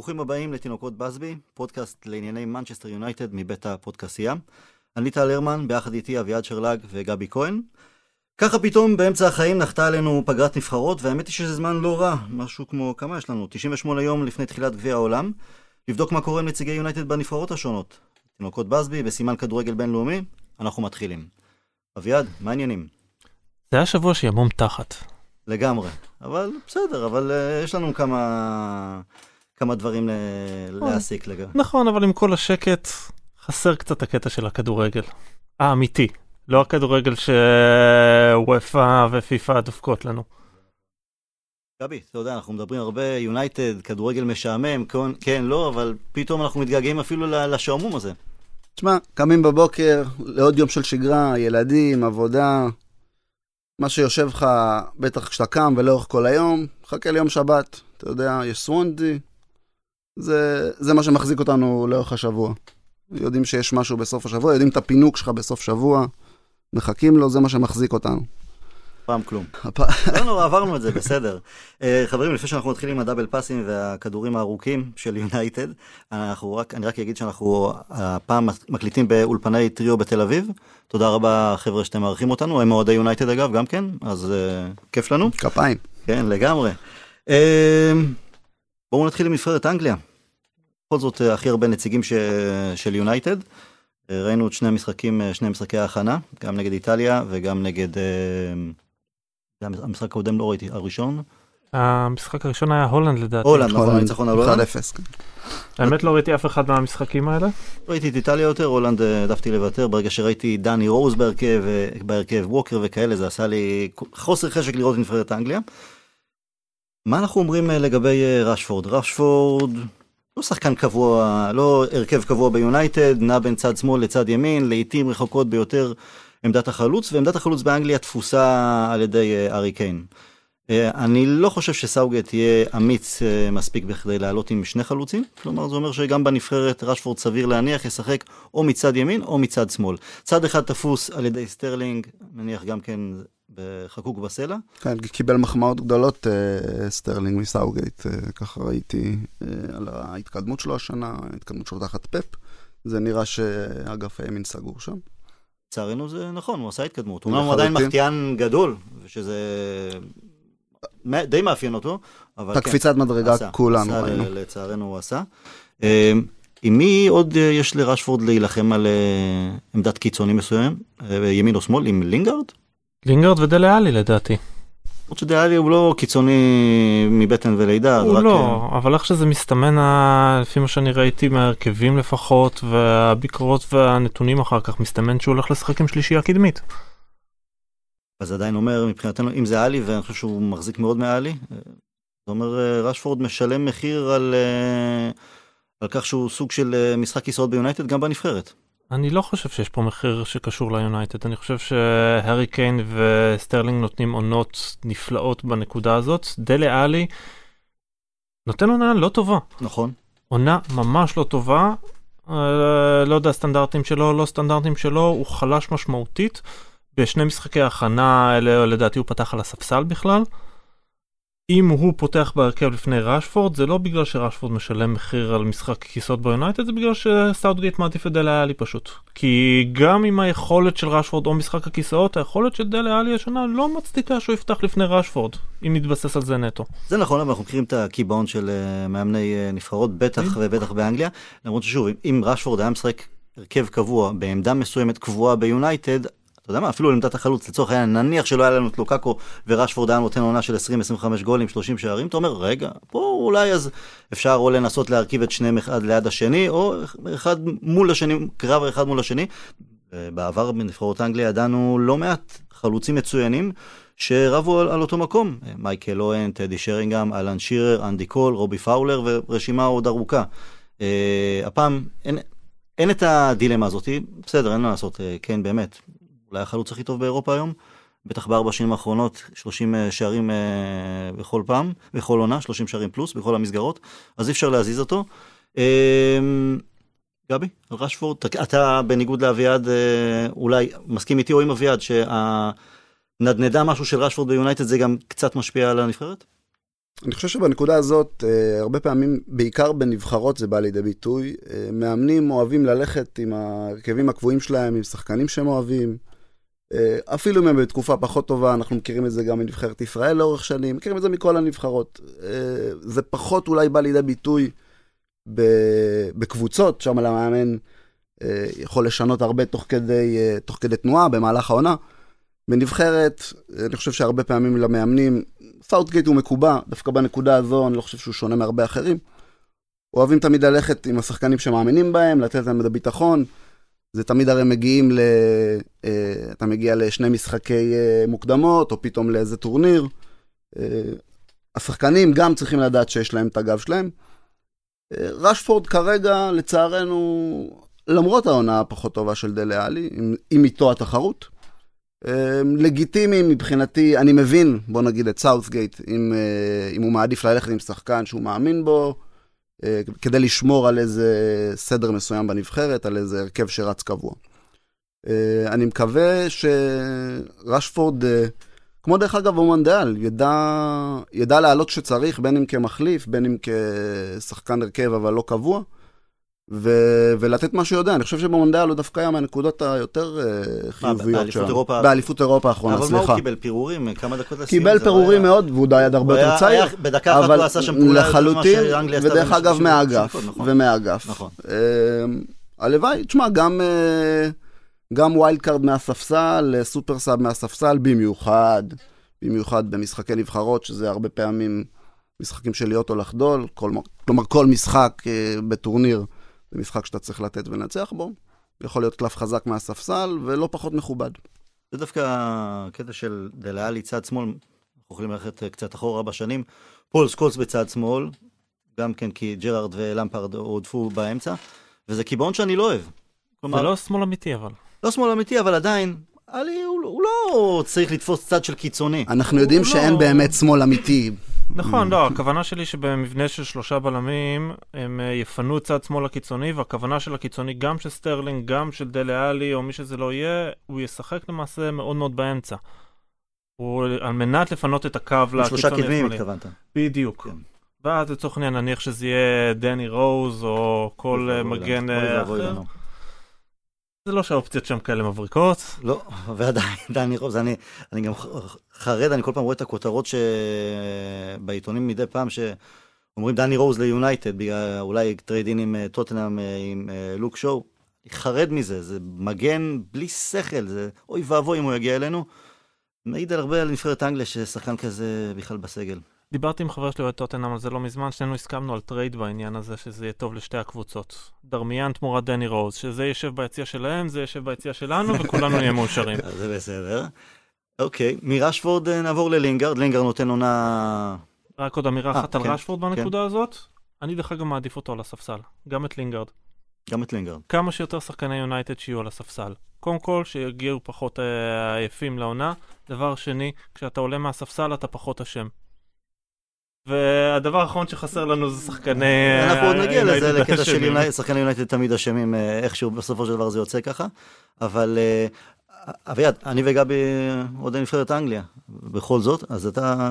ברוכים הבאים לתינוקות בסבי, פודקאסט לענייני מנצ'סטר יונייטד מבית הפודקסייה. אני טל הרמן, ביחד איתי אביעד שרלג וגבי כהן. ככה פתאום באמצע החיים נחתה עלינו פגרת נבחרות, והאמת היא שזה זמן לא רע, משהו כמו, כמה יש לנו? 98 יום לפני תחילת גביע העולם, לבדוק מה קורה עם נציגי יונייטד בנבחרות השונות. תינוקות בסבי, בסימן כדורגל בינלאומי, אנחנו מתחילים. אביעד, מה העניינים? זה היה שבוע שימום תחת. לגמרי, אבל בסדר, אבל uh, יש לנו כמה, כמה דברים ל- להסיק לגבי. נכון, אבל עם כל השקט, חסר קצת הקטע של הכדורגל. האמיתי, לא הכדורגל שוופא ופיפא דופקות לנו. גבי, אתה יודע, אנחנו מדברים הרבה, יונייטד, כדורגל משעמם, כן, כן, לא, אבל פתאום אנחנו מתגעגעים אפילו לשעמום הזה. תשמע, קמים בבוקר לעוד יום של שגרה, ילדים, עבודה, מה שיושב לך, בטח כשאתה קם ולאורך כל היום, חכה ליום שבת. אתה יודע, יש סוונדי, זה, זה מה שמחזיק אותנו לאורך השבוע. יודעים שיש משהו בסוף השבוע, יודעים את הפינוק שלך בסוף שבוע, מחכים לו, זה מה שמחזיק אותנו. פעם כלום. לא נורא, עברנו את זה, בסדר. אה, חברים, לפני שאנחנו מתחילים עם הדאבל פאסים והכדורים הארוכים של יונייטד, רק, אני רק אגיד שאנחנו הפעם מקליטים באולפני טריו בתל אביב. תודה רבה, חבר'ה, שאתם מארחים אותנו. הם אוהדי יונייטד אגב, גם כן, אז אה, כיף לנו. כפיים. כן, לגמרי. אה, בואו נתחיל עם נבחרת אנגליה. בכל זאת, אה, הכי הרבה נציגים ש... של יונייטד. אה, ראינו את שני המשחקים, אה, שני משחקי ההכנה, גם נגד איטליה וגם נגד... זה המשחק הקודם לא ראיתי, הראשון? המשחק הראשון היה הולנד לדעתי. הולנד, נכון, הניצחון על הולנד. 1-0. כן. האמת לא ראיתי אף אחד מהמשחקים האלה. ראיתי את איטליה יותר, הולנד העדפתי לוותר, ברגע שראיתי דני רוז בהרכב, בהרכב ווקר וכאלה, זה עשה לי חוסר חשק לראות את נבחרת אנגליה. מה אנחנו אומרים לגבי רשפורד? רשפורד לא שחקן קבוע, לא הרכב קבוע ביונייטד, נע בין צד שמאל לצד ימין, לעיתים רחוקות ביותר עמדת החלוץ, ועמדת החלוץ באנגליה תפוסה על ידי אה, ארי קיין. אה, אני לא חושב שסאוגט יהיה אמיץ אה, מספיק בכדי לעלות עם שני חלוצים, כלומר זה אומר שגם בנבחרת רשפורד סביר להניח ישחק או מצד ימין או מצד שמאל. צד אחד תפוס על ידי סטרלינג, נניח גם כן חקוק בסלע, כן, קיבל מחמאות גדולות אה, סטרלינג מסאות'גייט, אה, ככה ראיתי אה, על ההתקדמות שלו השנה, ההתקדמות שלו תחת פפ. זה נראה שאגף הימין סגור שם. לצערנו זה נכון, הוא עשה התקדמות. אומנם הוא עדיין. מחטיאן גדול, שזה די מאפיין אותו, אבל את כן. הקפיצת מדרגה עשה, כולנו עשה, ראינו. לצערנו הוא עשה. אה, עם מי עוד אה, יש לרשפורד להילחם על אה, עמדת קיצוני מסוים, ימין או שמאל, עם לינגארד? לינגרד ודלה עלי לדעתי. למרות שדיאלי הוא לא קיצוני מבטן ולידה, הוא רק, לא, אבל איך שזה מסתמן, לפי מה שאני ראיתי מההרכבים לפחות, והביקורות והנתונים אחר כך, מסתמן שהוא הולך לשחק עם שלישייה קדמית. אה, אז עדיין אומר מבחינתנו, אם זה עלי, ואני חושב שהוא מחזיק מאוד מעלי, אה, זה אומר אה, רשפורד משלם מחיר על, אה, על כך שהוא סוג של אה, משחק כיסאות ביונייטד גם בנבחרת. אני לא חושב שיש פה מחיר שקשור ליונייטד, אני חושב שהארי קיין וסטרלינג נותנים עונות נפלאות בנקודה הזאת. דלה עלי נותן עונה לא טובה, נכון. עונה ממש לא טובה. אה, לא יודע סטנדרטים שלו, לא סטנדרטים שלו, הוא חלש משמעותית. בשני משחקי האלה לדעתי הוא פתח על הספסל בכלל. אם הוא פותח בהרכב לפני ראשפורד זה לא בגלל שראשפורד משלם מחיר על משחק כיסאות ביונייטד זה בגלל שסאוטגייט מעדיף את דלה עלי פשוט. כי גם עם היכולת של ראשפורד או משחק הכיסאות היכולת של דלה עלי השנה לא מצדיקה שהוא יפתח לפני ראשפורד אם נתבסס על זה נטו. זה נכון, אבל אנחנו מכירים את הקיבעון של אה, מאמני אה, נבחרות, בטח ובטח באנגליה. למרות ששוב, אם- רשפורד היה משחק הרכב קבוע בעמדה מסוימת קבועה ביונייטד, יודע מה, אפילו לעמדת החלוץ, לצורך העניין, נניח שלא היה לנו את לוקאקו ורשפורד היה נותן עונה של 20-25 גולים, 30 שערים, אתה אומר, רגע, פה אולי אז אפשר או לנסות להרכיב את שניהם אחד ליד השני, או אחד מול השני, קרב אחד מול השני. בעבר בנבחרות אנגליה ידענו לא מעט חלוצים מצוינים שרבו על, על אותו מקום. מייקל אוון, טדי שרינגהאם, אלן שירר, אנדי קול, רובי פאולר ורשימה עוד ארוכה. אה, הפעם אין, אין את הדילמה הזאת, בסדר, אין מה לעשות, אה, כן באמת. אולי החלוץ הכי טוב באירופה היום, בטח בארבע שנים האחרונות, 30 אה, שערים אה, בכל פעם, בכל עונה, 30 שערים פלוס, בכל המסגרות, אז אי אפשר להזיז אותו. אה, גבי, על רשפורד, אתה- בניגוד לאביעד, אולי מסכים איתי או עם אביעד, שהנדנדה משהו של רשפורד ביונייטד זה גם קצת משפיע על הנבחרת? אני חושב שבנקודה הזאת, הרבה פעמים, בעיקר בנבחרות זה בא לידי ביטוי. מאמנים אוהבים ללכת עם ההרכבים הקבועים שלהם, עם שחקנים שהם אוהבים. אה, אפילו אם הם בתקופה פחות טובה, אנחנו מכירים את זה גם מנבחרת ישראל לאורך שנים, מכירים את זה מכל הנבחרות. זה פחות אולי בא לידי ביטוי בקבוצות, שם המאמן יכול לשנות הרבה תוך כדי, תוך כדי תנועה במהלך העונה. בנבחרת, אני חושב שהרבה פעמים למאמנים, סאות'גייט הוא מקובע, דווקא בנקודה הזו אני לא חושב שהוא שונה מהרבה אחרים. אוהבים תמיד ללכת עם השחקנים שמאמינים בהם, לתת להם את הביטחון. זה תמיד הרי מגיעים ל... אה, אתה מגיע לשני משחקי אה, מוקדמות, או פתאום לאיזה טורניר. אה, השחקנים גם צריכים לדעת שיש להם את הגב שלהם. רשפורד כרגע, לצערנו, למרות העונה הפחות טובה של דלה עלי, עם איתו התחרות, לגיטימי מבחינתי, אני מבין, בוא נגיד את סאות'גייט, אם, אם הוא מעדיף ללכת עם שחקן שהוא מאמין בו, כדי לשמור על איזה סדר מסוים בנבחרת, על איזה הרכב שרץ קבוע. אה, אני מקווה שרשפורד, כמו דרך אגב אומנדאל, ידע, ידע לעלות כשצריך, בין אם כמחליף, בין אם כשחקן הרכב אבל לא קבוע. ו- ולתת מה שהוא יודע. אני חושב שבמונדיאל הוא דווקא היה מהנקודות היותר uh, חיוביות שלו. באליפות אירופה האחרונה, סליחה. אבל מה הוא קיבל? פירורים? כמה דקות לסיום? קיבל פירורים מאוד, והוא היה הרבה יותר צעיר. בדקה אחת הוא עשה שם פעולה יותר ממה שאנגליה עשתה. ודרך אגב, מהאגף. נכון. ומהאגף. נכון. אמ, הלוואי, תשמע, גם... אה, גם wild card מהספסל, super sub מהספסל, במיוחד, במיוחד במשחקי נבחרות, שזה הרבה פעמים משחקים של להיות או לחדול, כלומר כל משחק אה, בטורניר זה משחק שאתה צריך לתת ולנצח בו. יכול להיות קלף חזק מהספסל, ולא פחות מכובד. זה דווקא הקטע של דלה עלי צד שמאל, אנחנו יכולים ללכת קצת אחורה בשנים. פול סקולס בצד שמאל, גם כן כי ג'רארד ולמפרד הועדפו באמצע, וזה קיבעון שאני לא אוהב. כלומר, זה לא שמאל אמיתי אבל. לא שמאל אמיתי, אבל עדיין, עלי הוא, הוא לא צריך לתפוס צד של קיצוני. אנחנו יודעים שאין לא... באמת שמאל אמיתי נכון, לא, הכוונה שלי שבמבנה של שלושה בלמים, הם אה, יפנו את צד שמאל הקיצוני, והכוונה של הקיצוני, גם של סטרלינג, גם של דלה עלי, או מי שזה לא יהיה, הוא ישחק למעשה מאוד מאוד באמצע. הוא על מנת לפנות את הקו לקיצוני. שלושה קדמיים התכוונת. בדיוק. כן. ואז לצורך העניין נניח שזה יהיה דני רוז, או כל אה, מגן אה, אחר. זה לא שהאופציות שם כאלה מבריקות. לא, ועדיין, דני רוז, אני, אני גם חרד, אני כל פעם רואה את הכותרות שבעיתונים מדי פעם, שאומרים דני רוז ליונייטד, בגלל אולי trade-in עם אה, טוטנאם, אה, עם אה, לוק שואו. אני חרד מזה, זה מגן בלי שכל, זה אוי ואבוי אם הוא יגיע אלינו. מעיד על הרבה על נבחרת אנגליה ששחקן כזה בכלל בסגל. דיברתי עם חבר שלי אוהד טוטנאם על זה לא מזמן, שנינו הסכמנו על trade בעניין הזה, שזה יהיה טוב לשתי הקבוצות. דרמיאן תמורת דני רוז, שזה יושב ביציע שלהם, זה יושב ביציע שלנו, וכולנו נהיה מאושרים. זה בסדר. אוקיי, מרשפורד אה, נעבור ללינגרד, לינגרד נותן עונה... רק עוד אמירה אחת על כן, בנקודה כן. הזאת. אני דרך אגב מעדיף אותו על הספסל, גם את לינגרד. גם את לינגרד. כמה שיותר שחקני יונייטד שיהיו על הספסל. קודם כל, שיגיעו פחות אה, עייפים לעונה. דבר שני, כשאתה עולה מהספסל אתה פחות אשם. והדבר האחרון שחסר לנו זה שחקני... אנחנו עוד נגיע לזה, לקטע של שחקני יונייטד תמיד אשמים, אה, איכשהו בסופו של דבר זה יוצא ככה, אבל אה, אביעד, אני וגבי עוד נבחרת אנגליה, בכל זאת, אז אתה,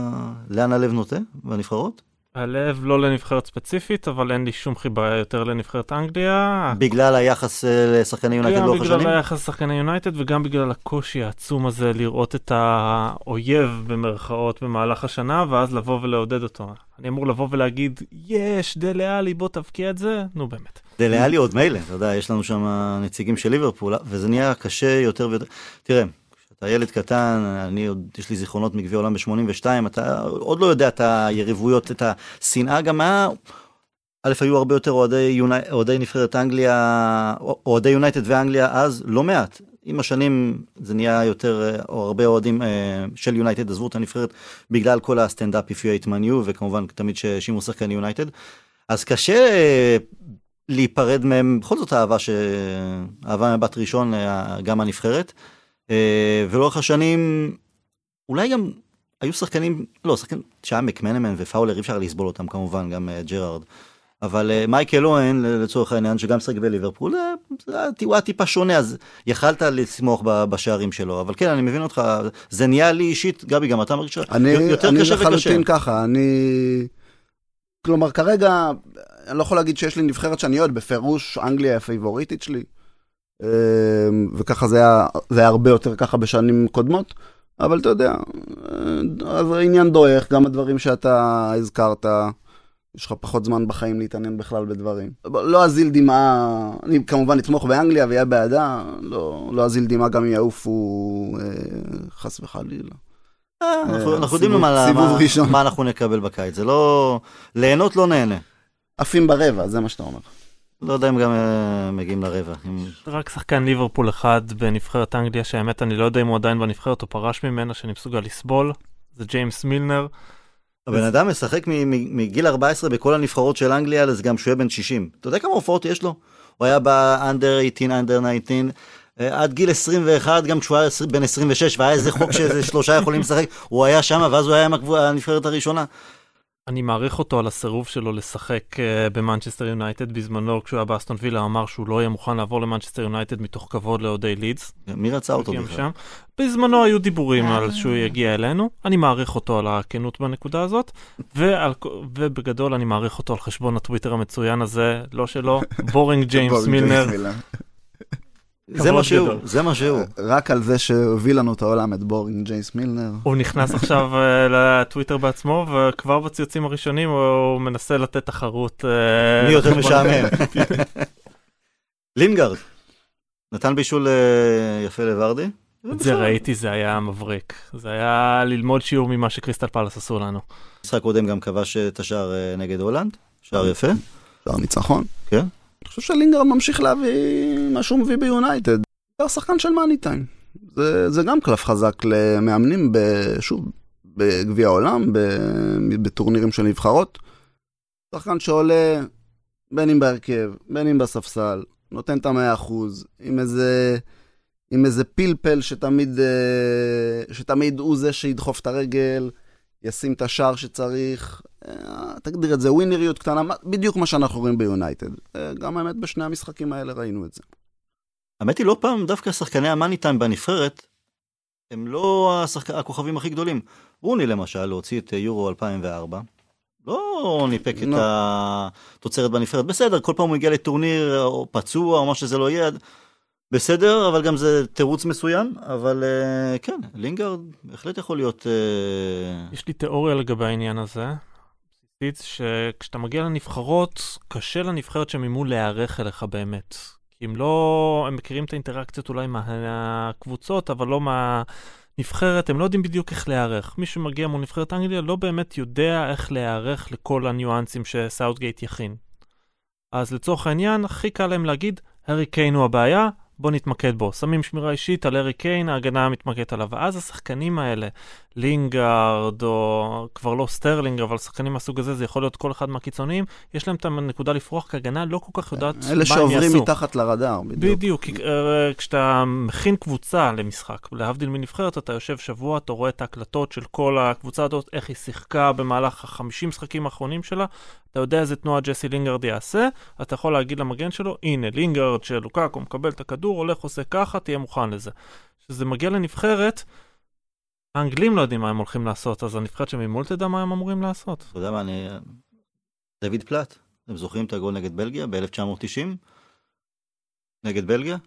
לאן הלב נוטה בנבחרות? הלב לא לנבחרת ספציפית, אבל אין לי שום חיבה יותר לנבחרת אנגליה. בגלל היחס אה, לשחקני יונייטד לאורך השנים? גם בגלל היחס לשחקני יונייטד וגם בגלל הקושי העצום הזה לראות את האויב במרכאות במהלך השנה, ואז לבוא ולעודד אותו. אני אמור לבוא ולהגיד, יש, דלה עלי, בוא תבקיע את זה, נו באמת. דלה עלי עוד מילא, אתה יודע, יש לנו שם נציגים של ליברפול, וזה נהיה קשה יותר ויותר. תראה, אתה ילד קטן, אני עוד, יש לי זיכרונות מגביע עולם ב-82, אתה עוד לא יודע את היריבויות, את השנאה גם היה... א', היו הרבה יותר אוהדי, יוני, אוהדי נבחרת אנגליה, אוהדי יונייטד ואנגליה אז, לא מעט. עם השנים זה נהיה יותר, או הרבה אוהדים אה, של יונייטד עזבו את הנבחרת בגלל כל הסטנדאפ man you, וכמובן תמיד שהאשימו שחקן יונייטד. אז קשה אה, להיפרד מהם, בכל זאת אהבה, ש... אהבה מבת ראשון, אה, גם הנבחרת. אה, ולאורך השנים, אולי גם היו שחקנים, לא, שחקן שהיה מקמנמן ופאולר, אי אפשר לסבול אותם כמובן, גם אה, ג'רארד. אבל מייקל אוהן, לצורך העניין, שגם שיחק בליברפול, הוא היה טיפה שונה, אז יכלת לסמוך בשערים שלו. אבל כן, אני מבין אותך, זה נהיה לי אישית, גבי, גם אתה מרגיש אני, יותר אני קשה וקשה. לחלוטין ככה, אני... כלומר, כרגע, אני לא יכול להגיד שיש לי נבחרת שאני אוהד, בפירוש אנגליה הפייבוריטית שלי. אמ, וככה זה היה, זה היה הרבה יותר ככה בשנים קודמות, אבל אתה יודע, אה, אז העניין דועך, גם הדברים שאתה הזכרת, יש לך פחות זמן בחיים להתעניין בכלל בדברים. לא אזיל דמעה, אני כמובן אתמוך באנגליה ואהיה בעדה, לא, לא אזיל דמעה גם אם יעופו אה, חס וחלילה. אה, אנחנו אה, אנחנו יודעים מה- אנחנו נקבל בקיץ, זה לא... ליהנות לא נהנה. עפים ברבע, זה מה שאתה אומר. לא יודע אם גם אה, מגיעים לרבע. רק שחקן ליברפול אחד בנבחרת אנגליה, שהאמת אני לא יודע אם הוא עדיין בנבחרת או פרש ממנה, שאני מסוגל לסבול, זה ג'יימס מילנר. הבן אדם משחק מ- מ- מגיל 14 בכל הנבחרות של אנגליה, אז גם שהוא יהיה בן 60. אתה יודע כמה הופעות יש לו? הוא היה באנדר 18, אנדר 19, אה, עד גיל 21, גם כשהוא היה בן 26, והיה איזה חוק שאיזה שלושה יכולים לשחק, הוא היה שם, ואז הוא היה עם הנבחרת הראשונה. אני מעריך אותו על הסירוב שלו לשחק uh, במנצ'סטר יונייטד בזמנו, כשהוא היה באסטון וילה, אמר שהוא לא יהיה מוכן לעבור למנצ'סטר יונייטד מתוך כבוד לאוהדי לידס. מי רצה אותו בכלל? בזמנו היו דיבורים על שהוא יגיע אלינו, אני מעריך אותו על הכנות בנקודה הזאת, ועל, ובגדול אני מעריך אותו על חשבון הטוויטר המצוין הזה, לא שלו, boring ג'יימס מילנר. זה מה שהוא. זה מה שהוא. רק על זה שהביא לנו את העולם, את boring ג'יימס מילנר. הוא נכנס עכשיו אה, לטוויטר בעצמו, וכבר בציוצים הראשונים הוא מנסה לתת תחרות. אה, מי יותר משעמם. לינגארד, נתן בישול אה, יפה לוורדי. את זה ראיתי, זה היה מבריק. זה היה ללמוד שיעור ממה שקריסטל פאלאס עשו לנו. משחק קודם גם כבש את השער נגד הולנד, שער יפה. שער ניצחון. כן. אני חושב שלינגר ממשיך להביא מה שהוא מביא ביונייטד. הוא שחקן של מאני טיים. זה, זה גם קלף חזק למאמנים, ב, שוב, בגביע העולם, בטורנירים של נבחרות. שחקן שעולה בין אם בהרכב, בין אם בספסל, נותן את המאה אחוז, עם איזה, עם איזה פלפל שתמיד, אה, שתמיד הוא זה שידחוף את הרגל, ישים את השער שצריך. אה, תגדיר את זה, ווינריות קטנה, בדיוק מה שאנחנו רואים ביונייטד. אה, גם האמת, בשני המשחקים האלה ראינו את זה. האמת היא, לא פעם דווקא שחקני המאני טיים בנבחרת, הם לא השחק... הכוכבים הכי גדולים. רוני למשל, הוציא את יורו 2004, לא ניפק את לא. התוצרת בנבחרת. בסדר, כל פעם הוא הגיע לטורניר, או פצוע, או מה שזה לא יהיה, בסדר, אבל גם זה תירוץ מסוים, אבל אה, כן, לינגארד בהחלט יכול להיות... אה, יש לי תיאוריה לגבי העניין הזה. שכשאתה מגיע לנבחרות, קשה לנבחרת אימו להיערך אליך באמת. הם לא, הם מכירים את האינטראקציות אולי מהקבוצות, אבל לא מהנבחרת, הם לא יודעים בדיוק איך להיערך. מי שמגיע מול נבחרת אנגליה לא באמת יודע איך להיערך לכל הניואנסים שסאוטגייט יכין. אז לצורך העניין, הכי קל להם להגיד, הארי קיין הוא הבעיה, בוא נתמקד בו. שמים שמירה אישית על הארי קיין, ההגנה מתמקדת עליו. ואז השחקנים האלה, לינגארד, או כבר לא סטרלינג, אבל שחקנים מהסוג הזה, זה יכול להיות כל אחד מהקיצוניים, יש להם את הנקודה לפרוח, כי ההגנה לא כל כך יודעת מה הם אלה יעשו. שעוברים מתחת לרדאר, בדיוק. בדיוק, כי, אה, כשאתה מכין קבוצה למשחק, להבדיל מנבחרת, אתה יושב שבוע, אתה רואה את ההקלטות של כל הקבוצה הזאת, איך היא שיחקה במהלך החמישים משחקים האחרונים שלה, אתה יודע איזה תנועה ג'סי לינגרד יעשה, אתה יכול להגיד למגן שלו, הנה, לינגרד של לוקאקו מקבל את הכדור, הולך, עושה ככה, תהיה מוכן לזה. כשזה מגיע לנבחרת, האנגלים לא יודעים מה הם הולכים לעשות, אז הנבחרת שממול תדע מה הם אמורים לעשות. אתה יודע מה, אני... דויד פלט, אתם זוכרים את הגול נגד בלגיה ב-1990? נגד בלגיה?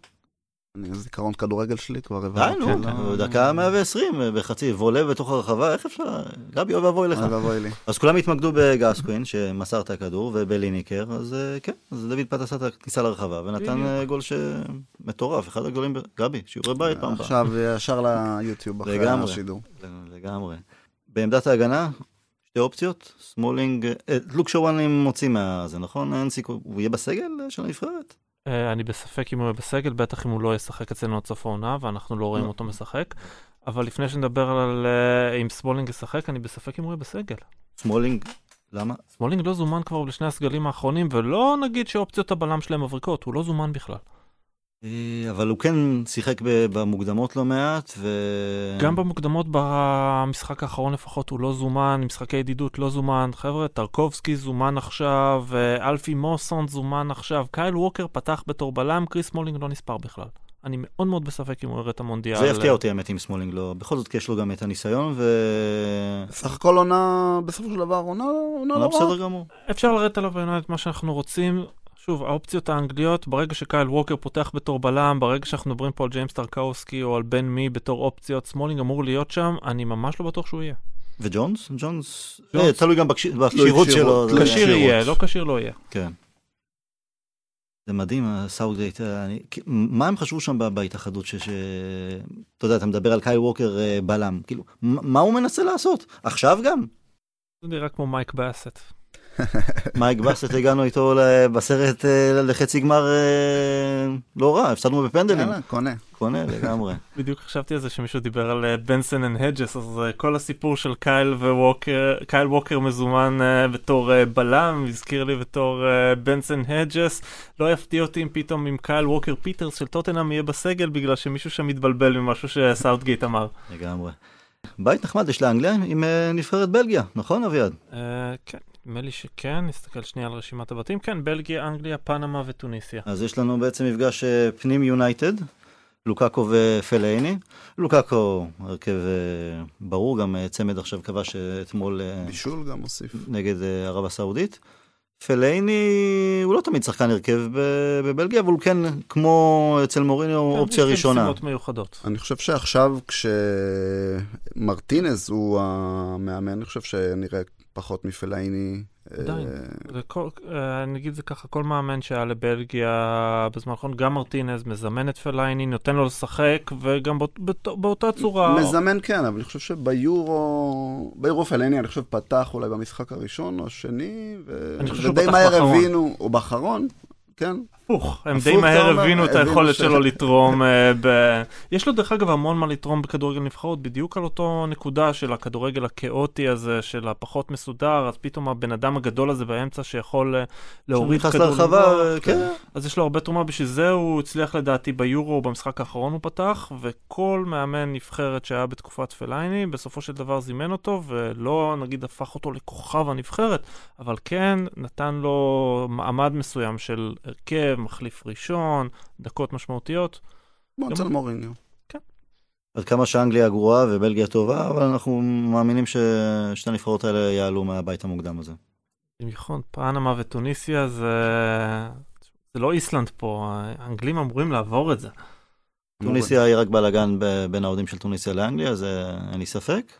אני הזיכרון כדורגל שלי כבר די הבנתי. נו, לא- דקה 120 בחצי וולה בתוך הרחבה, איך אפשר? גבי אוי ואבוי לך. אוי ואבוי לי. אז כולם התמקדו בגסקוין שמסר את הכדור ובליניקר, אז אה, כן, אז דייויד פלאט עשה את הכניסה לרחבה ונתן. אה, גול מטורף, אחד הגולים, גבי, שיעורי בית פעם הבאה. עכשיו ישר ליוטיוב אחרי. השידור. לגמרי. בעמדת ההגנה, שתי אופציות, סמולינג, אה, לוק שואו אני מוציא מהזה, נכון? אין סיכוי, הוא יהיה בסגל אה, של הנבחרת? אה, אני בספק אם הוא יהיה בסגל, בטח אם הוא לא ישחק אצלנו עד סוף העונה, ואנחנו לא רואים לא. אותו משחק. אבל לפני שנדבר על אה, אם סמולינג ישחק, אני בספק אם הוא יהיה בסגל. סמולינג, למה? סמולינג לא זומן כבר לשני הסגלים האחרונים, ולא נגיד שאופציות הבלם שלהם מבריקות, הוא לא זומן בכלל. אה, אבל הוא כן שיחק ב- במוקדמות לא מעט, ו... גם במוקדמות במשחק האחרון לפחות הוא לא זומן, משחקי ידידות לא זומן. חבר'ה, טרקובסקי זומן עכשיו, אה, אלפי מאוסון זומן עכשיו, קייל ווקר פתח בתור בלם, כריס סמולינג לא נספר בכלל. אני מאוד מאוד בספק אם הוא יראה את המונדיאל. זה יפתיע אותי האמת עם סמולינג לא. בכל זאת יש לו גם את הניסיון, ו... סך הכל עונה, בסופו של דבר, עונה עונה לא רעה. בסדר גמור. אפשר לרדת עליו בעיניי את מה שאנחנו רוצים. שוב, האופציות האנגליות, ברגע שקייל ווקר פותח בתור בלם, ברגע שאנחנו מדברים פה על ג'יימס טרקובסקי או על בן מי בתור אופציות, סמולינג אמור להיות שם, אני ממש לא בטוח שהוא יהיה. וג'ונס? ג'ונס? ג'ונס. אה, תלוי גם בקש- בכשירות שלו. לא כשיר. יהיה, לא כשיר לא יהיה. כן. זה מדהים, הסאוטגייט, אני- מה הם חשבו שם בהתאחדות, ש... ש- אתה יודע, אתה מדבר על קייל ווקר אה, בלם, כאילו, מה הוא מנסה לעשות? עכשיו גם? זה נראה כמו מייק באסט. מייק באסט הגענו איתו בסרט אה, לחצי גמר אה, לא רע, הפסדנו בפנדלים. יאללה, קונה. קונה לגמרי. בדיוק חשבתי על זה שמישהו דיבר על אה, בנסון אנד הדג'ס, אז כל הסיפור של קייל ווקר, קייל ווקר מזומן בתור בלם, הזכיר לי בתור בנסון הדג'ס. לא יפתיע אותי אם פתאום עם קייל ווקר פיטרס של טוטנאם יהיה בסגל בגלל שמישהו שם מתבלבל ממשהו שסאוטגייט אמר. לגמרי. בית נחמד יש לאנגליה עם נבחרת בלגיה, נכון אביעד? כן, נדמה לי שכן, נסתכל שנייה על רשימת הבתים. כן, בלגיה, אנגליה, פנמה וטוניסיה. אז יש לנו בעצם מפגש אה, פנים יונייטד, לוקאקו ופלאיני. לוקאקו, הרכב אה, ברור, גם אה, צמד עכשיו כבש אתמול בישול גם מוסיף. נגד ערב הסעודית. פלאיני הוא לא תמיד שחקן הרכב ב- בבלגיה, אבל הוא כן, כמו אצל מוריניו, כן, אופציה ראשונה. מיוחדות. אני חושב שעכשיו כשמרטינז הוא המאמן, אני חושב שנראה פחות מפלאיני. עדיין. אה, אה, נגיד זה ככה, כל מאמן שהיה לבלגיה בזמן האחרון, גם מרטינז מזמן את פלייני, נותן לו לשחק, וגם באות, באות, באותה צורה. מזמן כן, אבל אני חושב שביורו, ביורו פלאיני, אני חושב פתח אולי במשחק הראשון או השני, ו... ודי מהר. הבינו, או באחרון, כן. הפוך, הם די מהר הבינו את היכולת שלו לתרום. אה. יש לו דרך אגב המון מה לתרום בכדורגל נבחרות, בדיוק על אותו נקודה של הכדורגל הכאוטי הזה, של הפחות מסודר, אז פתאום הבן אדם הגדול הזה באמצע שיכול אה, להוריד כדור לרחבה, לנוח, כן. אז יש לו הרבה תרומה, בשביל זה הוא הצליח לדעתי ביורו, במשחק האחרון הוא פתח, וכל מאמן נבחרת שהיה בתקופת פלייני, בסופו של דבר זימן אותו, ולא נגיד הפך אותו לכוכב הנבחרת, אבל כן נתן לו מעמד מסוים של הרכב, מחליף ראשון, דקות משמעותיות. כמו גם- אצל מוריניו. עד כמה שאנגליה גרועה ובלגיה טובה, אבל אנחנו מאמינים ששתי הנבחרות האלה יעלו מהבית המוקדם הזה. נכון, פנמה וטוניסיה זה... זה לא איסלנד פה, האנגלים אמורים לעבור את זה. טוניסיה היא רק בלאגן ב- בין האוהדים של טוניסיה לאנגליה, זה אין לי ספק.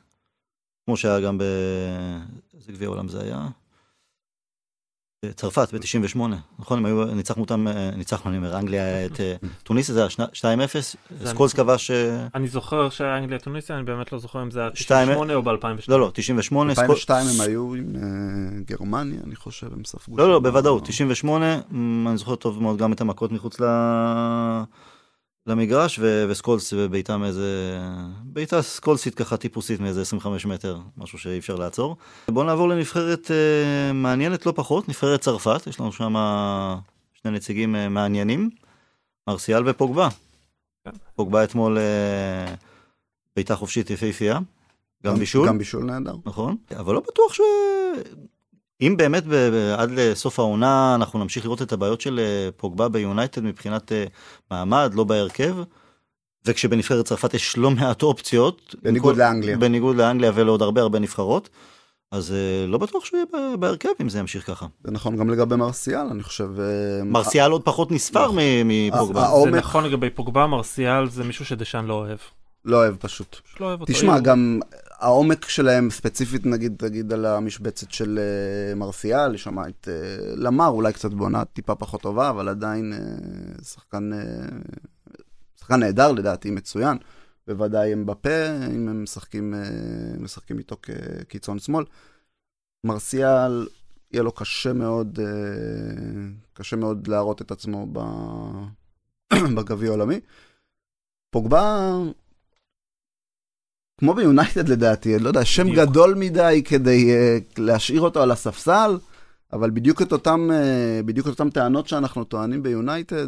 כמו שהיה גם ב... איזה גביע עולם זה היה? צרפת ב-98, נכון? הם היו, ניצחנו אותם, אה, ניצחנו, אני אומר, אנגליה את אה, טוניסיה, זה היה שנה- 2-0, סקולס כבש, אה, אני זוכר שהיה אנגליה טוניסיה, אני באמת לא זוכר אם זה היה שתיים- 98 או ב-2002. לא, לא, 98, סקול- 2002 הם היו עם גרמניה, אני חושב, הם ספגו. לא, לא, בוודאות, 98, מ, אני זוכר טוב מאוד גם את המכות מחוץ ל... למגרש, ו- וסקולס בבעיטה מאיזה... בעיטה סקולסית ככה טיפוסית מאיזה 25 מטר, משהו שאי אפשר לעצור. בואו נעבור לנבחרת אה, מעניינת לא פחות, נבחרת צרפת, יש לנו שם שני נציגים אה, מעניינים, מרסיאל ופוגבה. כן. פוגבה אתמול אה, בעיטה חופשית יפהפייה, גם בישול. גם בישול נהדר. נכון, אבל לא בטוח ש... אם באמת ב- עד לסוף העונה אנחנו נמשיך לראות את הבעיות של אה, פוגבה ביונייטד מבחינת אה, מעמד, לא בהרכב, וכשבנבחרת צרפת יש לא מעט אופציות, בניגוד כל- לאנגליה. בניגוד לאנגליה ולעוד הרבה הרבה נבחרות, אז אה, לא בטוח שהוא יהיה בהרכב אם זה ימשיך ככה. זה נכון גם לגבי מרסיאל, אני חושב. מרסיאל עוד פחות נספר נכון. מ- מפוגבה. זה נכון לגבי פוגבה, מרסיאל זה מישהו שדשאן לא אוהב. לא אוהב פשוט. לא אוהב אותו. תשמע, גם העומק שלהם, ספציפית נגיד, תגיד על המשבצת של אה, מרסיאל, שם את אה, למר, אולי קצת בעונה טיפה פחות טובה, אבל עדיין אה, שחקן, אה, שחקן נהדר לדעתי, מצוין. בוודאי הם בפה, אם הם משחקים, אה, משחקים איתו כקיצון שמאל. מרסיאל, יהיה לו קשה מאוד, אה, קשה מאוד להראות את עצמו בגביע העולמי. פוגבה, כמו ביונייטד לדעתי, אני לא יודע, שם בדיוק. גדול מדי כדי uh, להשאיר אותו על הספסל, אבל בדיוק את אותם, uh, בדיוק את אותם טענות שאנחנו טוענים ביונייטד,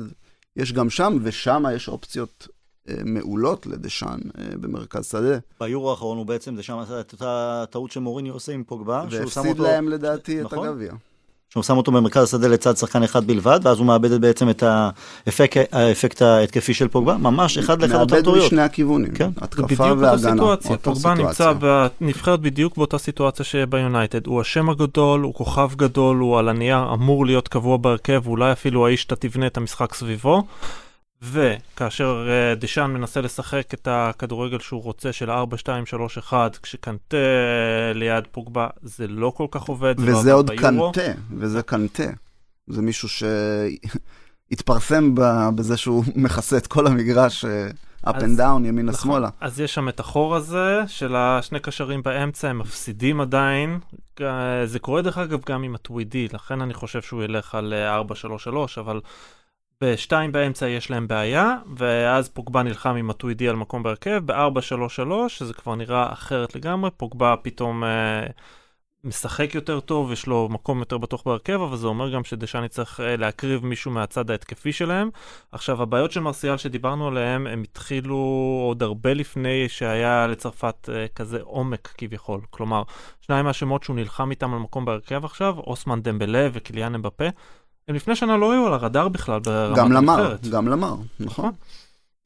יש גם שם, ושם יש אופציות אה, מעולות לדשאן אה, במרכז שדה. ביורו האחרון הוא בעצם, שם עשה את אותה טעות שמוריני עושה עם פוגבה. שהוא שם והפסיד אותו- להם לדעתי את נכון. הגביע. שהוא שם אותו במרכז השדה לצד שחקן אחד בלבד, ואז הוא מאבד בעצם את האפקט, האפקט ההתקפי של פוגבה, ממש אחד לאחד אותן מאבד טעויות. משני הכיוונים, כן. התקפה בדיוק אותה והגנה. סיטואציה, פוגבה נמצא. בנבחרת בדיוק באותה סיטואציה שביונייטד, הוא השם הגדול, הוא כוכב גדול, הוא על הנייר אמור להיות קבוע בהרכב, ואולי אפילו האיש שאתה תבנה את המשחק סביבו. וכאשר אה, דשאן מנסה לשחק את הכדורגל שהוא רוצה של 4, 2, 3, 1, כשקנטה ליד פוגבה, זה לא כל כך עובד. לא וזה עבד עוד. קנטה, וזה קנטה. זה מישהו שהתפרסם בזה שהוא מכסה את כל המגרש אה, up and down, ימינה נכון. שמאלה. אז יש שם את החור הזה של השני קשרים באמצע, הם מפסידים עדיין. אה, זה קורה דרך אגב גם עם הטווידי, לכן אני חושב שהוא ילך על אה, 4-3-3, אבל בשתיים באמצע יש להם בעיה, ואז פוגבה נלחם עם הטווידי על מקום בהרכב, ב-4-3-3, שזה כבר נראה אחרת לגמרי, פוגבה פתאום אה, משחק יותר טוב, יש לו מקום יותר בטוח בהרכב, אבל זה אומר גם שדשאני צריך אה, להקריב מישהו מהצד ההתקפי שלהם. עכשיו, הבעיות של מרסיאל שדיברנו עליהם, הם התחילו עוד הרבה לפני שהיה לצרפת אה, כזה עומק כביכול. כלומר, שניים מהשמות שהוא נלחם איתם על מקום בהרכב עכשיו, אוסמן דמבלה וקיליאן אמבפה, הם לפני שנה לא היו על הרדאר בכלל ברמת גם למר. גם למר, נכון.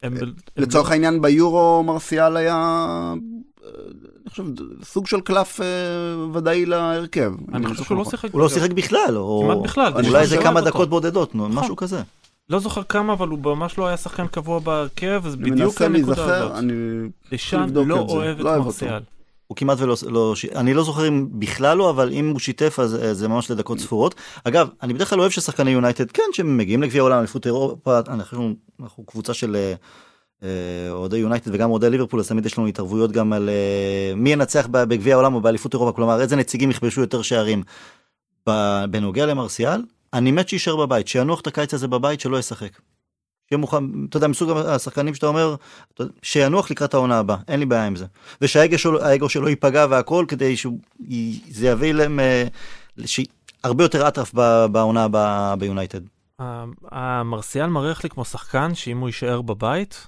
הם, הם לצורך העניין ביורו מרסיאל היה, אה, אני חושב, סוג של קלף אה, ודאי להרכב. אני חושב שהוא לא זוכר. שיחק. הוא לא. שיחק בכלל, או... כמעט בכלל. אני אולי חושב זה שהוא כמה אותו. דקות בודדות, נו, נכון. משהו כזה. לא זוכר כמה, אבל הוא ממש לא היה שחקן קבוע בהרכב, אז אני בדיוק מנסה הנקודה להיזכר, הזאת. אני... לא את זה. אוהב את לא אוהב אותו. מרסיאל. הוא כמעט ולא, לא, אני לא זוכר אם בכלל לא, אבל אם הוא שיתף אז אה, זה ממש לדקות ספורות. אגב, אני בדרך כלל אוהב ששחקני יונייטד, כן, שמגיעים לגביע העולם, אליפות אירופה, אנחנו, אנחנו קבוצה של אה, אה, אוהדי יונייטד וגם אוהדי ליברפול, אז תמיד יש לנו התערבויות גם על אה, מי ינצח בגביע העולם או באליפות אירופה, כלומר איזה נציגים יכבשו יותר שערים. בנוגע למרסיאל, אני מת שיישאר בבית, שינוח את הקיץ הזה בבית, שלא ישחק. שיהיה מוכן, אתה יודע, מסוג השחקנים שאתה אומר, שינוח לקראת העונה הבאה, אין לי בעיה עם זה. ושהאגו שלו, שלו ייפגע והכל, כדי שזה יביא להם אה, הרבה יותר אטרף בעונה הבאה ביונייטד. המרסיאל מריח לי כמו שחקן שאם הוא יישאר בבית,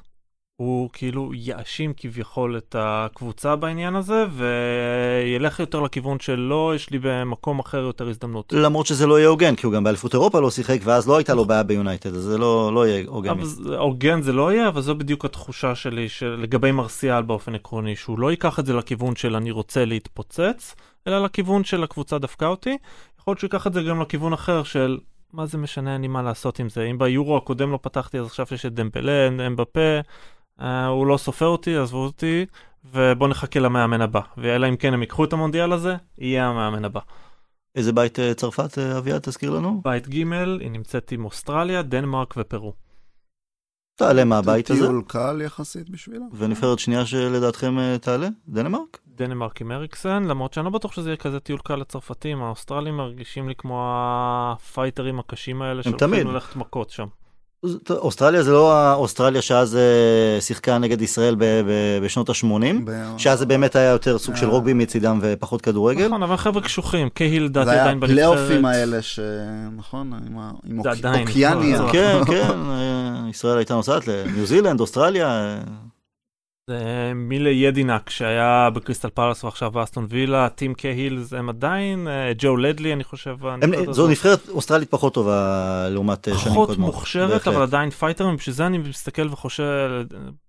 הוא כאילו יאשים כביכול את הקבוצה בעניין הזה, וילך יותר לכיוון של לא, יש לי במקום אחר יותר הזדמנות. למרות שזה לא יהיה הוגן, כי הוא גם באליפות אירופה לא שיחק, ואז לא הייתה לו בעיה ביונייטד, אז זה לא, לא יהיה הוגן. הוגן זה לא יהיה, אבל זו בדיוק התחושה שלי של- לגבי מרסיאל באופן עקרוני, שהוא לא ייקח את זה לכיוון של אני רוצה להתפוצץ, אלא לכיוון של הקבוצה דפקה אותי. יכול להיות שהוא ייקח את זה גם לכיוון אחר של מה זה משנה אני מה לעשות עם זה. אם ביורו הקודם לא פתחתי אז עכשיו יש את דמבלה, אמבפה, אה, הוא לא סופר אותי, עזבו אותי, ובוא נחכה למאמן הבא. ואלא אם כן הם ייקחו את המונדיאל הזה, יהיה המאמן הבא. איזה בית אה, צרפת, אה, אביעד, תזכיר לנו? בית ג' היא נמצאת עם אוסטרליה, דנמרק ופרו. תעלה מהבית הזה. טיול קל יחסית בשבילה. ונבחרת שנייה שלדעתכם תעלה? דנמרק? דנמרק עם אריקסן, למרות שאני לא בטוח שזה יהיה כזה טיול קל לצרפתים, האוסטרלים מרגישים לי כמו הפייטרים הקשים האלה. שהולכים ללכת מכות שם. אוסטרליה זה לא האוסטרליה שאז אה, שיחקה נגד ישראל ב- ב- בשנות ה-80, ב- שאז זה באמת היה יותר סוג של אה. רוגבי מצידם ופחות כדורגל. נכון, אבל חבר'ה קשוחים, קהיל לדעתי זה היה עדיין הפלייאופים בנבחרת. האלה ש... נכון? עם ה- עם זה אוק- עדיין, אוקיאניה. נכון. כן, כן, אה, ישראל הייתה נוסעת לניו זילנד, אוסטרליה. זה מילה ידינק שהיה בקריסטל פלאס ועכשיו באסטון וילה, טים קהיל הם עדיין, אה, ג'ו לדלי אני חושב. הם, זו. נבחרת אוסטרלית פחות טובה לעומת אה, שנים פחות קודמות. מוכשרת, בהחלט. אבל עדיין פייטרים, בשביל זה אני מסתכל וחושב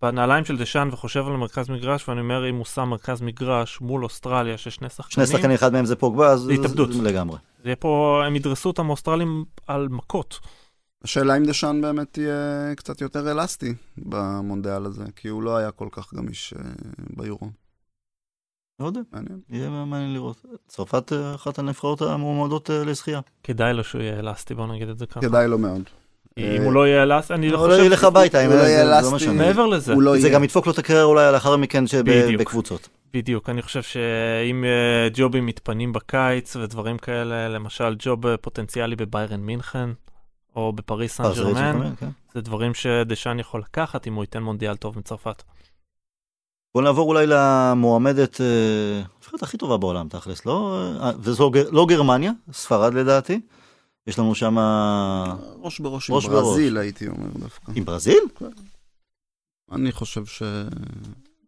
בנעליים של דשאן וחושב על מרכז מגרש, ואני אומר, אם הוא שם מרכז מגרש מול אוסטרליה, ששני שחקנים, שני שחקנים, אחד מהם זה פוגבה, אז זה התאבדות. לגמרי. זה פה, הם ידרסו אותם האוסטרלים על מכות. השאלה אם דשאן באמת יהיה קצת יותר אלסטי במונדיאל הזה, כי הוא לא היה כל כך גמיש אה, ביורו. לא יודע. יהיה מעניין לראות. צרפת אה, אחת הנבחרות המועמדות אה, לזכייה. כדאי לו שהוא יהיה אלסטי, בוא נגיד את זה ככה. כדאי לו מאוד. אם הוא לא יהיה אלסטי, אני לא הוא לא חושב... ילך הביתה, אם הוא לא יהיה לא אלסטי. מעבר לזה, לא זה. גם ידפוק לו את הקריירה אולי לאחר מכן. בקבוצות. בדיוק, אני חושב שאם ג'ובים מתפנים בקיץ ודברים כאלה, למשל ג'וב פוטנציאלי בביירן מינכן, או בפריס סן אה, זה ג'רמן, רצון, כן. זה דברים שדשאן יכול לקחת אם הוא ייתן מונדיאל טוב מצרפת. בוא נעבור אולי למועמדת, אה, הנבחרת הכי טובה בעולם תכלס, לא? אה, וזו גר- לא גרמניה, ספרד לדעתי. יש לנו שם... ראש בראש עם ראש בראש. ברזיל, הייתי אומר דווקא. עם ברזיל? אני חושב ש...